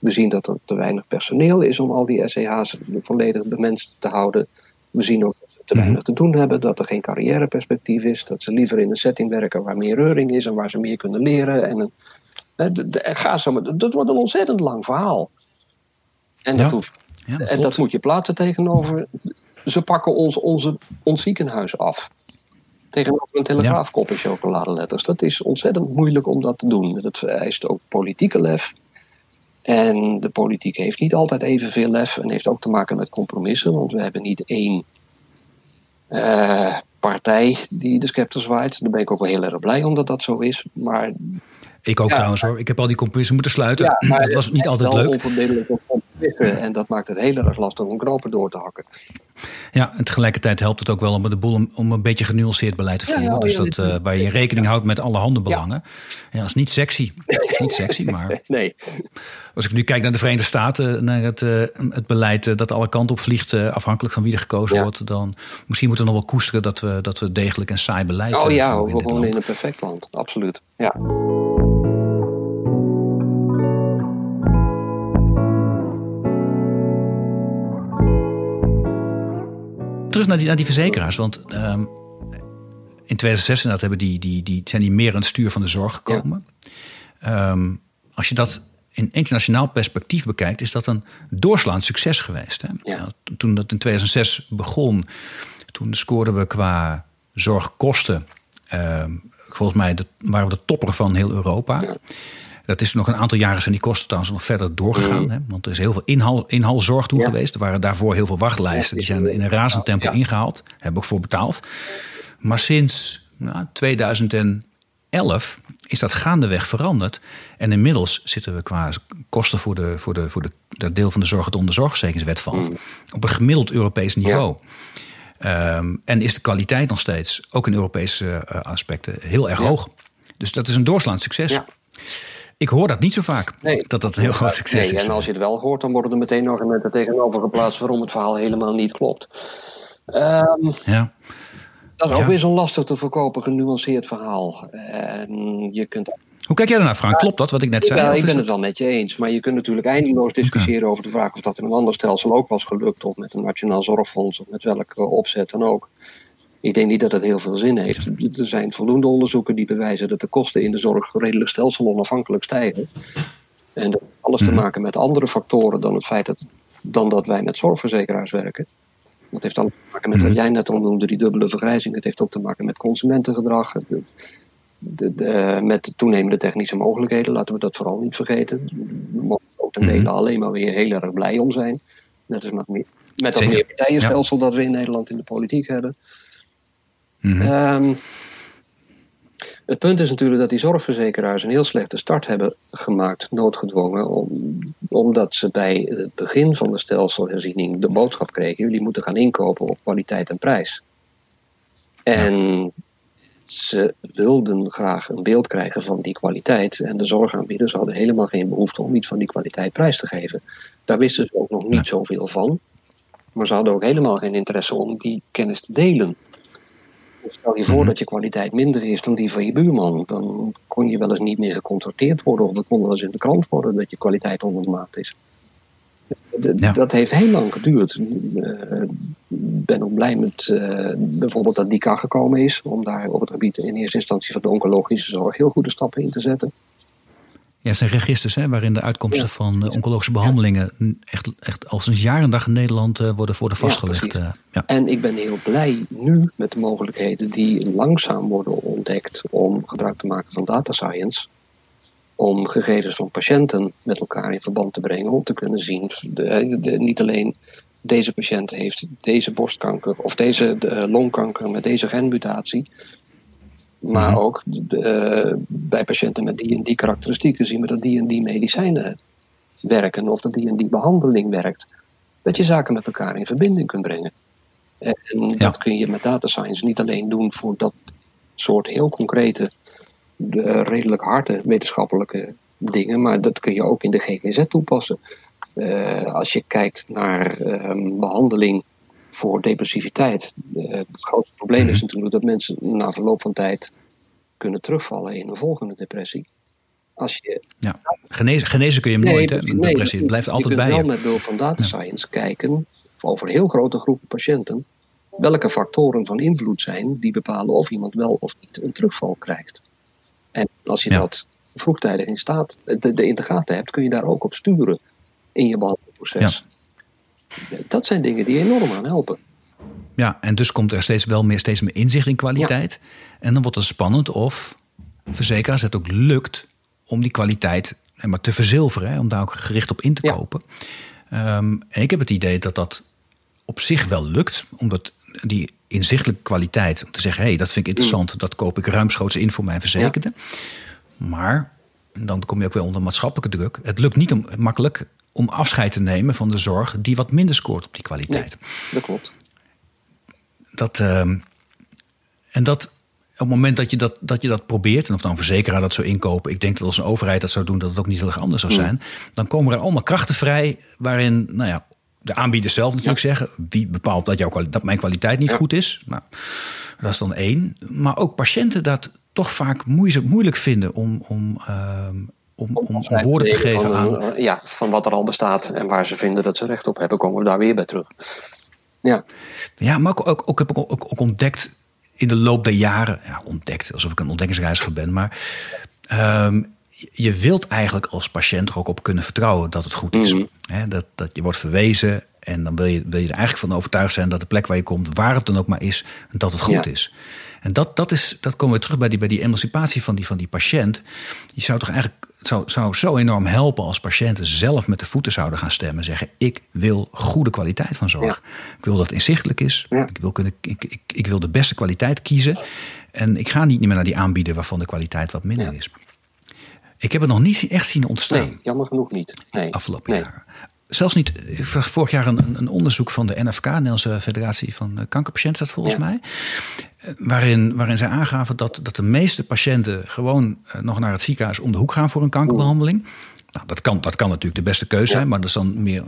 We zien dat er te weinig personeel is om al die SEH's volledig bemenst te houden. We zien ook dat ze te weinig te doen hebben, dat er geen carrièreperspectief is, dat ze liever in een setting werken waar meer reuring is en waar ze meer kunnen leren. En een, ga zo maar, dat wordt een ontzettend lang verhaal. En dat, hoeft, ja, dat en dat moet je plaatsen tegenover. Ze pakken ons, onze, ons ziekenhuis af. Tegenover een telegraafkop in chocoladeletters. Dat is ontzettend moeilijk om dat te doen. Dat vereist ook politieke lef. En de politiek heeft niet altijd evenveel lef en heeft ook te maken met compromissen, want we hebben niet één uh, partij die de scepter zwaait. Daar ben ik ook wel heel erg blij om dat dat zo is. Maar ik ook trouwens hoor. Ik heb al die compromissen moeten sluiten. Ja, [laughs] maar dat was niet altijd leuk. En dat maakt het heel erg lastig om knopen door te hakken. Ja, en tegelijkertijd helpt het ook wel om de boel om, een beetje genuanceerd beleid te voeren. Ja, dus dat, uh, waar je rekening houdt met alle handenbelangen. Ja. dat is niet sexy. Dat is niet sexy, maar. [laughs] Nee. Als ik nu kijk naar de Verenigde Staten, naar het, uh, het beleid uh, dat alle kanten op vliegt, afhankelijk van wie er gekozen wordt, dan misschien moeten we nog wel koesteren dat we, dat we degelijk en saai beleid Oh ja, we wonen in een perfect land. Absoluut. Ja. Terug naar die, naar die verzekeraars. Want um, in 2016 hebben die, die, die, zijn die meer aan het stuur van de zorg gekomen. Ja. Um, als je dat in internationaal perspectief bekijkt, is dat een doorslaand succes geweest. Hè? Ja. Toen dat in 2006 begon, toen scoorden we qua zorgkosten. Um, volgens mij de, waren we de topper van heel Europa. Ja. Dat is nog een aantal jaren zijn die kosten trouwens nog verder doorgegaan. Mm. Hè? Want er is heel veel inhal, inhalzorg toen geweest. Er waren daarvoor heel veel wachtlijsten. Die zijn in een razend tempo ingehaald. Hebben ook voor betaald. Maar sinds nou, 2011 is dat gaandeweg veranderd. En inmiddels zitten we qua kosten voor, de, voor, de, voor de, dat deel van de zorg dat onder de zorgverzekeringswet valt. Mm. Op een gemiddeld Europees niveau. Um, en is de kwaliteit nog steeds, ook in Europese uh, aspecten, heel erg hoog. Dus dat is een doorslaand succes. Ja. Ik hoor dat niet zo vaak, nee. dat dat een heel groot succes nee, is. En als je het wel hoort, dan worden er meteen argumenten tegenover geplaatst waarom het verhaal helemaal niet klopt. Um, ja. Dat is ook weer zo'n lastig te verkopen, genuanceerd verhaal. En je kunt hoe kijk jij daarnaar, Frank? Klopt dat wat ik net zei? Ja, ik ben het wel met je eens. Maar je kunt natuurlijk eindeloos discussiëren over de vraag of dat in een ander stelsel ook was gelukt. Of met een nationaal zorgfonds of met welke opzet dan ook. Ik denk niet dat het heel veel zin heeft. Er zijn voldoende onderzoeken die bewijzen dat de kosten in de zorg redelijk stelselonafhankelijk stijgen. En dat heeft alles te mhm. maken met andere factoren dan het feit dat, dan dat wij met zorgverzekeraars werken. Dat heeft alles te maken met wat mhm. jij net al noemde, die dubbele vergrijzing. Het heeft ook te maken met consumentengedrag. de, met de toenemende technische mogelijkheden, laten we dat vooral niet vergeten. We mogen ook ten dele mhm. alleen maar weer heel erg blij om zijn. Net als met, met dat meer partijenstelsel dat we in Nederland in de politiek hebben. Mm het punt is natuurlijk dat die zorgverzekeraars een heel slechte start hebben gemaakt, noodgedwongen, omdat ze bij het begin van de stelselherziening de boodschap kregen: jullie moeten gaan inkopen op kwaliteit en prijs. En ze wilden graag een beeld krijgen van die kwaliteit. En de zorgaanbieders hadden helemaal geen behoefte om iets van die kwaliteit prijs te geven. Daar wisten ze ook nog niet zoveel van. Maar ze hadden ook helemaal geen interesse om die kennis te delen. Stel je voor mhm. dat je kwaliteit minder is dan die van je buurman. Dan kon je wel eens niet meer geconstateerd worden. Of dat kon wel eens in de krant worden dat je kwaliteit onder maat is. Dat heeft heel lang geduurd. Ik uh, ben ook blij met uh, bijvoorbeeld dat DICA gekomen is. Om daar op het gebied in eerste instantie van de oncologische zorg heel goede stappen in te zetten. Ja, het zijn registers hè, waarin de uitkomsten van de oncologische behandelingen echt, echt al sinds jaren en dag in Nederland uh, worden, worden vastgelegd. Ja, ja. En ik ben heel blij nu met de mogelijkheden die langzaam worden ontdekt om gebruik te maken van data science. Om gegevens van patiënten met elkaar in verband te brengen. Om te kunnen zien, de, de, niet alleen deze patiënt heeft deze borstkanker of deze de, longkanker met deze genmutatie. Maar mhm. ook de, bij patiënten met die en die karakteristieken zien we dat die en die medicijnen werken of dat die en die behandeling werkt. Dat je zaken met elkaar in verbinding kunt brengen. En dat kun je met data science niet alleen doen voor dat soort heel concrete, redelijk harde wetenschappelijke dingen, maar dat kun je ook in de GGZ toepassen. Uh, als je kijkt naar um, behandeling voor depressiviteit. Uh, het grootste probleem is mhm. natuurlijk dat mensen na verloop van tijd kunnen terugvallen in een volgende depressie. Als je, ja. genezen, genezen kun je hem nooit, hè? Een depressie. Het blijft altijd bij je. Je kunt wel met behulp van data science kijken, over heel grote groepen patiënten, welke factoren van invloed zijn die bepalen of iemand wel of niet een terugval krijgt. En als je dat vroegtijdig in staat, de, de in de gaten hebt, kun je daar ook op sturen in je behandelproces. Dat zijn dingen die enorm aan helpen. Ja, en dus komt er steeds wel meer, steeds meer inzicht in kwaliteit. En dan wordt het spannend of verzekeraars het ook lukt om die kwaliteit maar te verzilveren, hè, om daar ook gericht op in te kopen. Ehm, en ik heb het idee dat dat op zich wel lukt, omdat die inzichtelijke kwaliteit, om te zeggen: hé, hey, dat vind ik interessant, mm. dat koop ik ruimschoots in voor mijn verzekerde. Maar dan kom je ook weer onder maatschappelijke druk. Het lukt niet om, makkelijk om afscheid te nemen van de zorg die wat minder scoort op die kwaliteit. dat klopt. Dat, ehm, en dat op het moment dat je dat, dat je dat probeert, en of dan een verzekeraar dat zou inkopen, ik denk dat als een overheid dat zou doen, dat het ook niet heel erg anders zou mm. zijn. Dan komen er allemaal krachten vrij waarin, nou ja, de aanbieders zelf natuurlijk zeggen: wie bepaalt dat, jouw, dat mijn kwaliteit niet goed is? Nou, dat is dan één. Maar ook patiënten dat toch vaak moeilijk vinden om, om, ehm, om, om, woorden te geven aan. Ja, van wat er al bestaat en waar ze vinden dat ze recht op hebben, komen we daar weer bij terug. Ja, ja maar ook, ook, ook heb ik ook, ook ontdekt in de loop der jaren, ja, ontdekt alsof ik een ontdekkingsreiziger ben, maar ehm, je wilt eigenlijk als patiënt er ook op kunnen vertrouwen dat het goed is. Mm dat, dat je wordt verwezen en dan wil je, wil je er eigenlijk van overtuigd zijn dat de plek waar je komt, waar het dan ook maar is, dat het goed is. En dat, dat, is, dat komen we terug bij die, bij die emancipatie van die, van die patiënt. Je zou toch eigenlijk het zou, zou zo enorm helpen als patiënten zelf met de voeten zouden gaan stemmen. Zeggen: Ik wil goede kwaliteit van zorg. Ik wil dat het inzichtelijk is. Ik, wil kunnen, ik, ik, ik wil de beste kwaliteit kiezen. En ik ga niet meer naar die aanbieden waarvan de kwaliteit wat minder is. Ik heb het nog niet echt zien ontstaan. Nee, jammer genoeg niet. Nee. Afgelopen jaren. Zelfs niet, vorig jaar een, een onderzoek van de NFK, Nederlandse Federatie van Kankerpatiënten, dat volgens mij. Waarin, waarin zij aangaven dat, dat de meeste patiënten gewoon eh, nog naar het ziekenhuis om de hoek gaan voor een kankerbehandeling. Nou, dat, kan, dat kan natuurlijk de beste keuze zijn, maar dat is dan meer,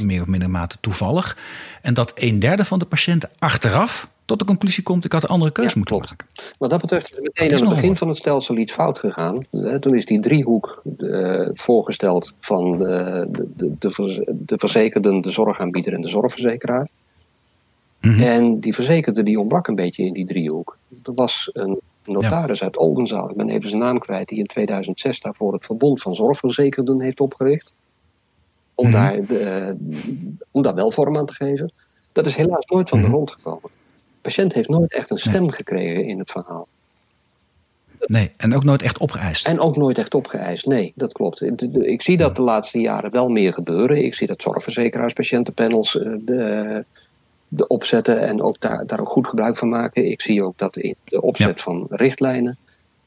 meer of minder mate toevallig. En dat een derde van de patiënten achteraf tot de conclusie komt: ik had een andere keuze moeten maken. Wat dat betreft is meteen aan het begin van het stelsel iets fout gegaan. Toen is die driehoek uh, voorgesteld van de, de, de, de verzekerden, de zorgaanbieder en de zorgverzekeraar. Mhm. En die verzekerde die ontbrak een beetje in die driehoek. Er was een notaris uit Oldenzaal, ik ben even zijn naam kwijt, die in 2006 daarvoor het Verbond van Zorgverzekerden heeft opgericht. Om, mhm. daar de, om daar wel vorm aan te geven. Dat is helaas nooit van de mhm. grond gekomen. Patiënt heeft nooit echt een stem gekregen in het verhaal. Nee, en ook nooit echt opgeëist. En ook nooit echt opgeëist, nee, dat klopt. Ik zie dat de laatste jaren wel meer gebeuren. Ik zie dat zorgverzekeraars, patiëntenpanels eh, de, de opzetten en ook daar, daar ook goed gebruik van maken. Ik zie ook dat in de opzet van richtlijnen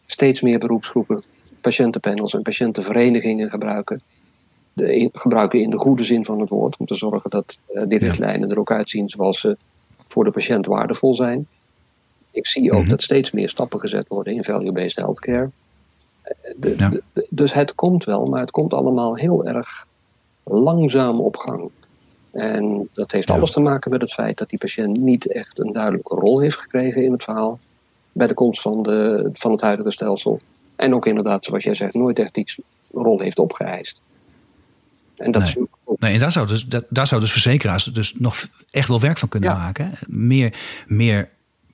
steeds meer beroepsgroepen patiëntenpanels en patiëntenverenigingen gebruiken. De, gebruiken in de goede zin van het woord. Om te zorgen dat uh, die richtlijnen er ook uitzien zoals ze voor de patiënt waardevol zijn. Ik zie ook mhm. dat steeds meer stappen gezet worden in value-based healthcare. Eh, dus het komt wel, maar het komt allemaal heel erg langzaam op gang. En dat heeft alles te maken met het feit dat die patiënt niet echt een duidelijke rol heeft gekregen in het verhaal. Bij de komst van, de, van het huidige stelsel. En ook inderdaad, zoals jij zegt, nooit echt iets rol heeft opgeëist. En dat nee. Is nee, en daar zou, dus, daar zou dus verzekeraars dus nog echt wel werk van kunnen maken. Meer, meer,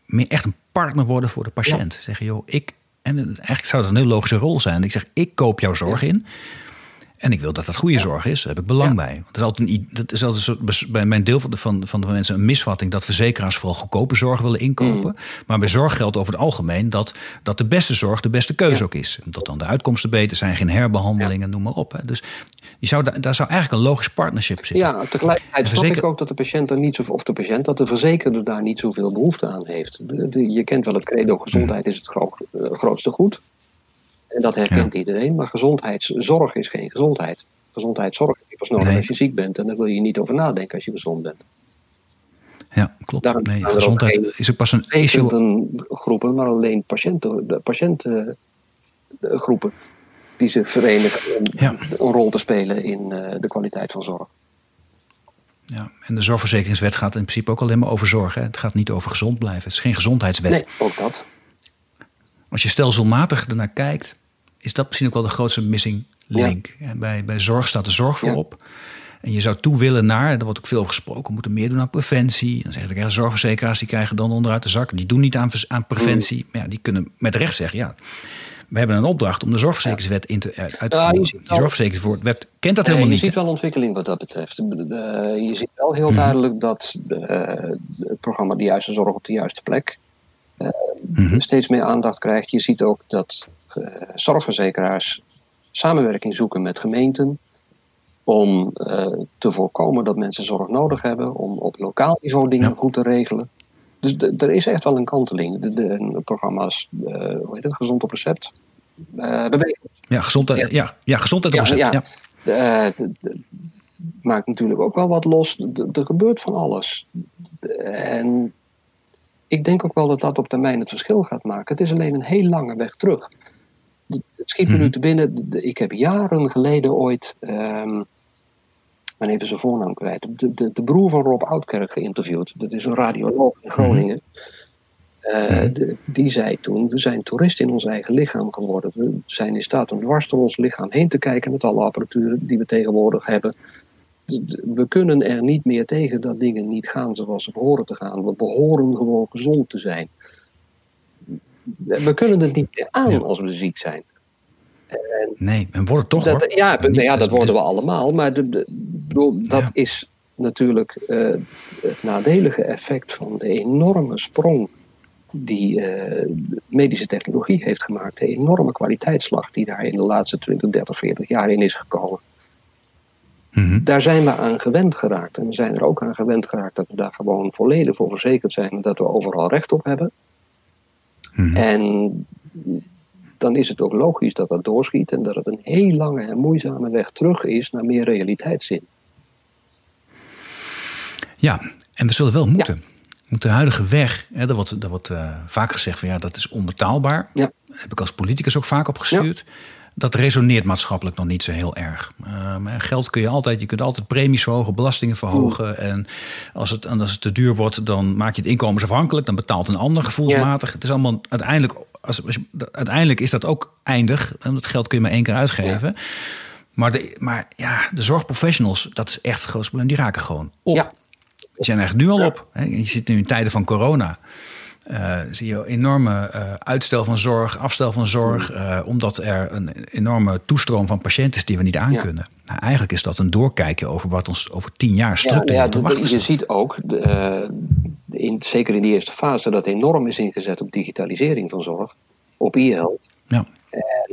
meer echt een partner worden voor de patiënt. Zeggen, joh, ik. En eigenlijk zou dat een heel logische rol zijn. Ik zeg, ik koop jouw zorg in. En ik wil dat dat goede zorg is. Daar heb ik belang bij. Dat is altijd, een, dat is altijd bij mijn deel van de, van, van de mensen een misvatting dat verzekeraars vooral goedkope zorg willen inkopen. Mm. Maar bij zorg geldt over het algemeen dat, dat de beste zorg de beste keuze ook is. Dat dan de uitkomsten beter zijn, geen herbehandelingen, noem maar op. Hè. Dus je zou, daar, zou eigenlijk een logisch partnership zitten. Ja, tegelijkertijd verzeker... ik ook dat de patiënt er niet zo, of de patiënt, dat de verzekerde daar niet zoveel behoefte aan heeft. je kent wel het credo: gezondheid is het eh, grootste goed. En dat herkent iedereen. Maar gezondheidszorg is geen gezondheid. Gezondheidszorg is pas nodig als je ziek bent. En daar wil je niet over nadenken als je gezond bent. Ja, klopt. Daarom nee, gezondheid is ook pas een issue. groepen, maar alleen patiënten, de patiëntengroepen die zich verenigen om een rol te spelen in eh, de kwaliteit van zorg. Ja, en de zorgverzekeringswet gaat in principe ook alleen maar over zorg. Hè? Het gaat niet over gezond blijven. Het is geen gezondheidswet. Nee, ook dat. Als je stelselmatig ernaar kijkt, is dat misschien ook wel de grootste missing link. Bij, bij zorg staat de zorg voorop. En je zou toe willen naar, er wordt ook veel over gesproken, we moeten meer doen aan preventie. Dan zeggen de zorgverzekeraars, die krijgen dan onderuit de zak. Die doen niet aan, aan preventie. Mm. Maar ja, die kunnen met recht zeggen, ja, we hebben een opdracht om de zorgverzekeringswet in te, uit te voeren. de zorgverzekeringswet kent dat helemaal niet. Je ziet wel ontwikkeling wat dat betreft. je ziet wel heel mhm. duidelijk dat het programma De Juiste Zorg op de Juiste Plek mm steeds meer aandacht krijgt. Je ziet ook dat zorgverzekeraars samenwerking zoeken met gemeenten om uh, te voorkomen dat mensen zorg nodig hebben, om op lokaal niveau dingen goed te regelen. Dus er is echt wel een kanteling. De, de, programma's, uh, hoe heet het, gezond op recept. ja, gezondheid, ja. Ja, ja, gezondheid op recept. Ja, ja. maakt natuurlijk ook wel wat los. Er gebeurt van alles. En ik denk ook wel dat dat op termijn het verschil gaat maken. Het is alleen een heel lange weg terug. Het schiet me nu te binnen. Ik heb jaren geleden ooit. Um, ben even zijn voornaam kwijt. De, de, de, broer van Rob Oudkerk geïnterviewd. Dat is een radioloog in Groningen. Uh, die zei toen: We zijn toeristen in ons eigen lichaam geworden. We zijn in staat om dwars door ons lichaam heen te kijken met alle apparatuur die we tegenwoordig hebben we kunnen er niet meer tegen dat dingen niet gaan zoals ze behoren te gaan. We behoren gewoon gezond te zijn. We kunnen het niet meer aan als we ziek zijn. En nee, en worden toch dat, hoor. Ja, nou ja, dat worden we allemaal. Maar de, dat is natuurlijk uh, het nadelige effect van de enorme sprong die uh, medische technologie heeft gemaakt. De enorme kwaliteitsslag die daar in de laatste 20, 30, 40 jaar in is gekomen. Mhm. Daar zijn we aan gewend geraakt. En we zijn er ook aan gewend geraakt dat we daar gewoon volledig voor verzekerd zijn en dat we overal recht op hebben. Mhm. En dan is het ook logisch dat dat doorschiet en dat het een heel lange en moeizame weg terug is naar meer realiteitszin. Ja, en we zullen wel moeten. Ja. De huidige weg, hè, dat wordt, dat wordt uh, vaak gezegd van ja, dat is onbetaalbaar. Ja. Daar heb ik als politicus ook vaak op gestuurd. Ja dat resoneert maatschappelijk nog niet zo heel erg. Um, geld kun je altijd, je kunt altijd premies verhogen, belastingen verhogen. En als het, als het te duur wordt, dan maak je het inkomensafhankelijk. Dan betaalt een ander gevoelsmatig. Het is allemaal uiteindelijk, als, uiteindelijk is dat ook eindig. En dat geld kun je maar één keer uitgeven. Maar, de, maar ja, de zorgprofessionals, dat is echt het grootste probleem. Die raken gewoon op. Ja. Die zijn eigenlijk nu al op. Je zit nu in tijden van corona. Uh, zie je enorme uh, uitstel van zorg, afstel van zorg, uh, omdat er een enorme toestroom van patiënten is die we niet aankunnen. Ja. Nou, eigenlijk is dat een doorkijkje over wat ons over tien jaar structureel ja, ja, te wachten Je ziet ook, in, zeker in die eerste fase, dat enorm is ingezet op digitalisering van zorg. op e-health. Ja.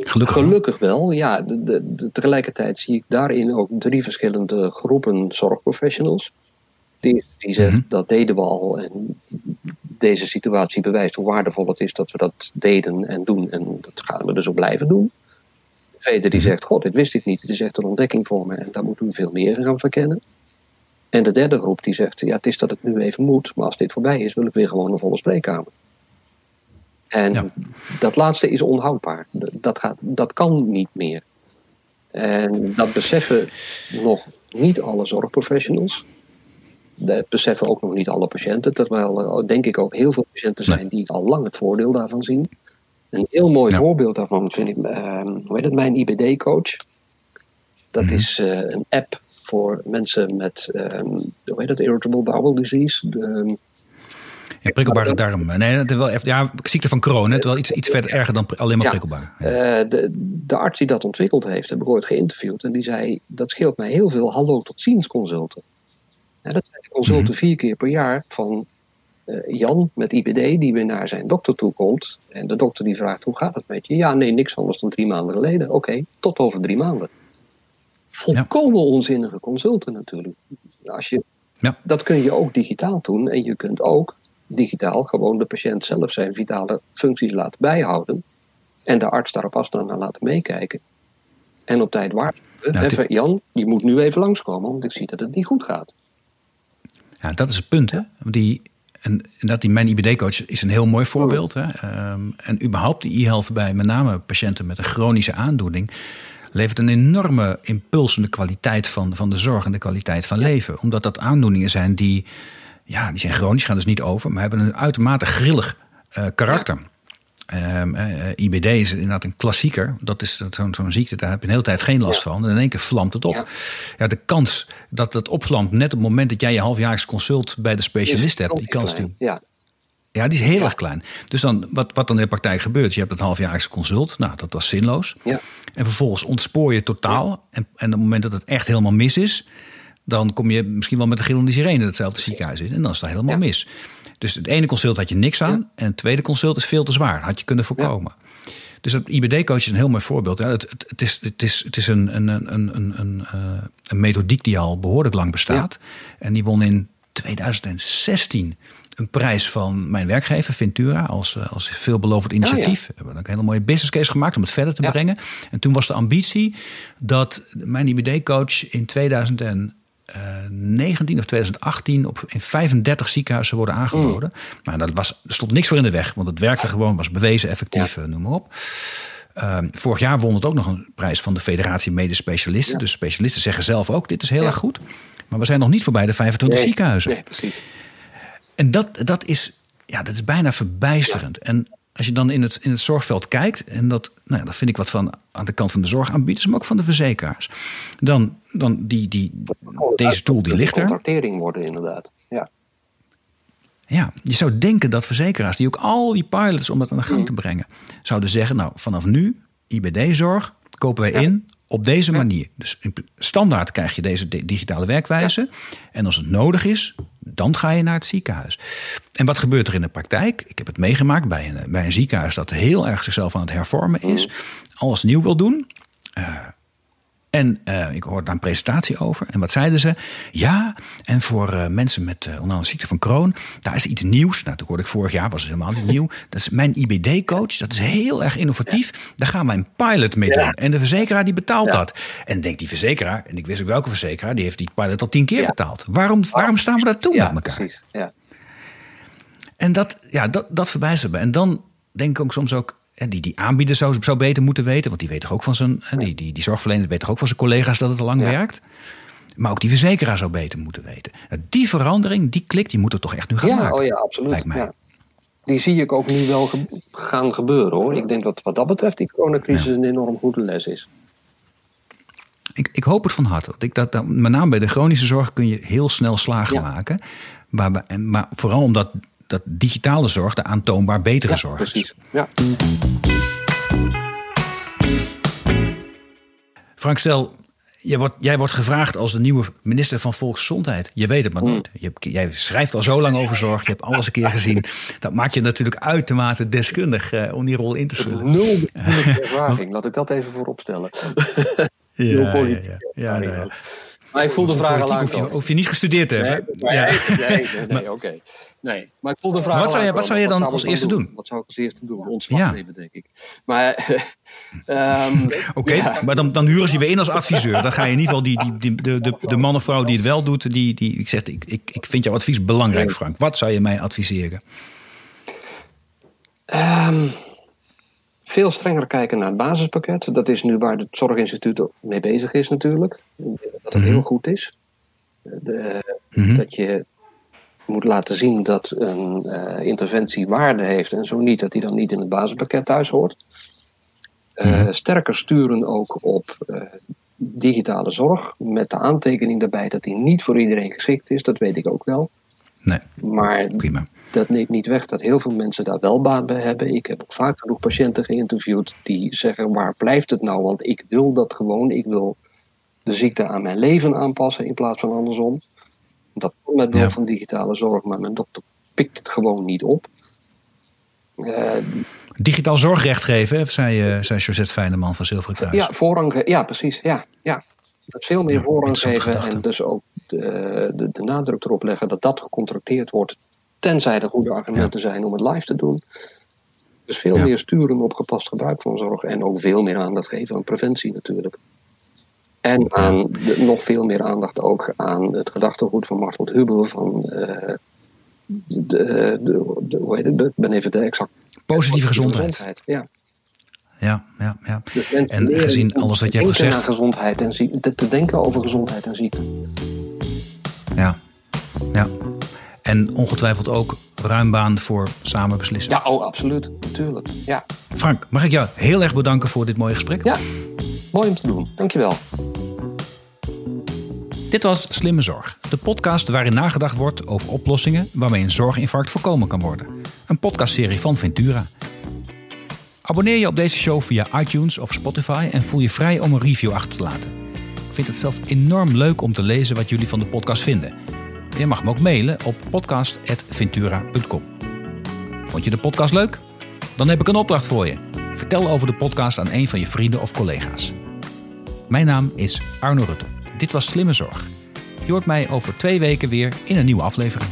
Gelukkig, gelukkig wel. Ja, de, de, tegelijkertijd zie ik daarin ook drie verschillende groepen zorgprofessionals. Die, die zegt Mhm. dat deden we al en deze situatie bewijst hoe waardevol het is dat we dat deden en doen en dat gaan we dus ook blijven doen. Tweede die Mhm. zegt, god, dit wist ik niet, het is echt een ontdekking voor me en daar moeten we veel meer gaan verkennen. En de derde groep die zegt, ja, het is dat het nu even moet, maar als dit voorbij is, wil ik weer gewoon een volle spreekkamer. En Ja. dat laatste is onhoudbaar. Dat, gaat, dat kan niet meer. En dat beseffen nog niet alle zorgprofessionals. Dat beseffen ook nog niet alle patiënten. Terwijl er denk ik ook heel veel patiënten zijn die al lang het voordeel daarvan zien. Een heel mooi Ja. voorbeeld daarvan vind ik, eh, hoe heet het, mijn IBD-coach. Dat Mhm. is eh, een app voor mensen met, eh, hoe heet dat, irritable bowel disease. De, Ja, prikkelbare darm. Nee, dat is wel even, ja, ziekte van Crohn. Het is wel iets, iets verder erger dan alleen maar Ja. prikkelbaar. Ja. Eh, de, de arts die dat ontwikkeld heeft, heb ik ooit geïnterviewd. En die zei, dat scheelt mij heel veel hallo tot ziens consulten. En dat zijn de consulten Mhm. vier keer per jaar van eh, Jan met IBD, die weer naar zijn dokter toe komt. En de dokter die vraagt, hoe gaat het met je? Ja, nee, niks anders dan drie maanden geleden. Oké, tot over drie maanden. Volkomen onzinnige consulten natuurlijk. Als je, Ja. Dat kun je ook digitaal doen. En je kunt ook digitaal gewoon de patiënt zelf zijn vitale functies laten bijhouden. En de arts daarop afstand naar laten meekijken. En op tijd waarschuwen. Nou, Jan, je moet nu even langskomen, want ik zie dat het niet goed gaat. Ja, dat is het punt. Hè? Die, en, dat die mijn IBD-coach is een heel mooi voorbeeld. Hè? Ehm, en überhaupt die e-health bij met name patiënten met een chronische aandoening... levert een enorme impuls in de kwaliteit van, van de zorg en de kwaliteit van leven. Omdat dat aandoeningen zijn die, ja, die zijn chronisch, gaan dus niet over... maar hebben een uitermate grillig eh, karakter. Ehm, eh, IBD is inderdaad een klassieker. Dat is zo'n ziekte, daar heb je een hele tijd geen last van. En in één keer vlamt het op. Ja. Ja. de kans dat het opvlamt net op het moment dat jij je halfjaarlijks consult bij de specialist hebt, die kans die, Ja, ja, die is heel erg klein. Dus dan, wat, wat dan in de praktijk gebeurt, je hebt het halfjaarlijks consult. Nou, dat was zinloos. ja. En vervolgens ontspoor je totaal. En, en op het moment dat het echt helemaal mis is, dan kom je misschien wel met een gillende sirene hetzelfde ziekenhuis in. En dan is het helemaal Ja. mis. Dus het ene consult had je niks aan. En het tweede consult is veel te zwaar. Had je kunnen voorkomen. Dus dat IBD-coach is een heel mooi voorbeeld. Ja, het, het, het is, het is, het is een, een, een, een, een, eh, een methodiek die al behoorlijk lang bestaat. En die won in 2016 een prijs van mijn werkgever, Ventura, als, eh, als veelbelovend initiatief. We hebben ook een hele mooie business case gemaakt om het verder te Ja. brengen. En toen was de ambitie dat mijn IBD-coach in 2019 of 2018 op, in 35 ziekenhuizen worden aangeboden. Maar dat was, er stond niks voor in de weg, want het werkte gewoon, was bewezen, effectief, eh, noem maar op. Ehm, vorig jaar won het ook nog een prijs van de Federatie Medisch Specialisten. Ja. Dus specialisten zeggen zelf ook, dit is heel Ja. erg goed. Maar we zijn nog niet voorbij de 25 Nee, ziekenhuizen. Nee, precies. En dat, dat, is, ja, dat is bijna verbijsterend. En als je dan in het, in het zorgveld kijkt, en dat, nou ja, dat vind ik wat van aan de kant van de zorgaanbieders, maar ook van de verzekeraars. Dan, dan die, die, deze tool die ligt er. Contractering worden, inderdaad. Ja. Ja, je zou denken dat verzekeraars, die ook al die pilots om dat aan de gang te brengen, zouden zeggen: Nou, vanaf nu, IBD-zorg, kopen wij in op deze manier. Dus standaard krijg je deze di- digitale werkwijze. En als het nodig is, dan ga je naar het ziekenhuis. En wat gebeurt er in de praktijk? Ik heb het meegemaakt bij een, bij een ziekenhuis dat heel erg zichzelf aan het hervormen is. Alles nieuw wil doen. Eh, en eh, ik hoorde daar een presentatie over. En wat zeiden ze? Ja, en voor eh, mensen met uh, onder andere ziekte van Crohn, daar is iets nieuws. Nou, toen hoorde ik vorig jaar, was het helemaal niet nieuw. [laughs] Dat is mijn IBD-coach. Dat is heel erg innovatief. Daar gaan wij een pilot mee doen. Ja. En de verzekeraar die betaalt Ja. dat. En denkt die verzekeraar, en ik wist ook welke verzekeraar, die heeft die pilot al tien keer Ja. betaald. Waarom, waarom staan we daar toe met elkaar? precies. Ja. En dat, ja, dat, dat me. En dan denk ik ook soms ook. Hè, Die, die aanbieder zou, zou beter moeten weten. Want die weet toch ook van zijn. hè, Die, die, die zorgverlener weet toch ook van zijn collega's dat het al lang Ja. werkt. Maar ook die verzekeraar zou beter moeten weten. Nou, Die verandering, die klik, die moet er toch echt nu gaan Ja, maken. oh ja, absoluut. lijkt mij. Ja. Die zie ik ook nu wel ge- gaan gebeuren hoor. Ik denk dat wat dat betreft die coronacrisis een enorm goede les is. Ik, ik hoop het van harte. Ik dat, dat, met name bij de chronische zorg kun je heel snel slagen maken. Maar, maar vooral omdat dat digitale zorg de aantoonbaar betere Ja, zorg is. precies. Ja. Frank, stel, jij wordt, jij wordt gevraagd als de nieuwe minister van Volksgezondheid. Je weet het maar nooit. Je, jij schrijft al zo lang over zorg. Je hebt alles een keer gezien. Dat maakt je natuurlijk uitermate deskundig uh, om die rol in te vullen. Nul [laughs] ervaring. Laat ik dat even voorop stellen. ja, politiek. Ja, ja, maar ik voel de vraag al Hoef je, hoef je niet gestudeerd te hebben. Nee, nee, nee, [laughs] nee, oké. Nee, maar ik voel de vraag wat zou je, wat zou je dan als eerste doen? Wat zou ik als eerste doen? Ontslag nemen, denk ik. Maar... um, [laughs] Oké, maar dan, dan huren ze je weer in als adviseur. Dan ga je in ieder geval die, die, die, de, de, de man of vrouw die het wel doet... die, die ik zeg, ik, ik, ik vind jouw advies belangrijk, Frank. Wat zou je mij adviseren? Um, veel strenger kijken naar het basispakket. Dat is nu waar het Zorginstituut mee bezig is natuurlijk. Dat het heel mhm. goed is. De, mhm. Dat je moet laten zien dat een uh, interventie waarde heeft en zo niet, dat die dan niet in het basispakket thuis hoort. Uh, sterker sturen ook op uh, digitale zorg, met de aantekening daarbij dat die niet voor iedereen geschikt is, dat weet ik ook wel. Nee, maar prima. Dat neemt niet weg dat heel veel mensen daar wel baat bij hebben. Ik heb ook vaak genoeg patiënten geïnterviewd die zeggen: waar blijft het nou? Want ik wil dat gewoon. Ik wil de ziekte aan mijn leven aanpassen in plaats van andersom. Dat komt met behulp van digitale zorg, maar mijn dokter pikt het gewoon niet op. Uh, Digitaal zorgrecht geven, zei, uh, zei Josette Fijneman van Zilveren Kruis. Ja, voorrang, ja precies. Ja, ja. Dat veel meer voorrang geven en dus ook de, de, de, nadruk erop leggen dat dat gecontracteerd wordt, tenzij er goede argumenten zijn om het live te doen. Dus veel meer sturen op gepast gebruik van zorg en ook veel meer aandacht geven aan preventie natuurlijk. En aan nog veel meer aandacht ook aan het gedachtegoed van Martel Hubel van uh, de, de, de, hoe heet het? Ik ben even de exact. Positieve gezondheid. Ja. Ja, ja, ja. Dus en gezien alles wat je hebt gezegd. gezondheid en ziekte, te denken over gezondheid en ziekte. Ja, ja. En ongetwijfeld ook ruim baan voor samen beslissen. Ja, oh, absoluut. Natuurlijk. Ja. Frank, mag ik jou heel erg bedanken voor dit mooie gesprek? Ja, mooi om te doen. Dankjewel. Dit was Slimme Zorg, de podcast waarin nagedacht wordt over oplossingen waarmee een zorginfarct voorkomen kan worden. Een podcastserie van Ventura. Abonneer je op deze show via iTunes of Spotify en voel je vrij om een review achter te laten. Ik vind het zelf enorm leuk om te lezen wat jullie van de podcast vinden. Je mag me ook mailen op podcast.ventura.com. Vond je de podcast leuk? Dan heb ik een opdracht voor je. Vertel over de podcast aan een van je vrienden of collega's. Mijn naam is Arno Rutte. Dit was Slimme Zorg. Je hoort mij over twee weken weer in een nieuwe aflevering.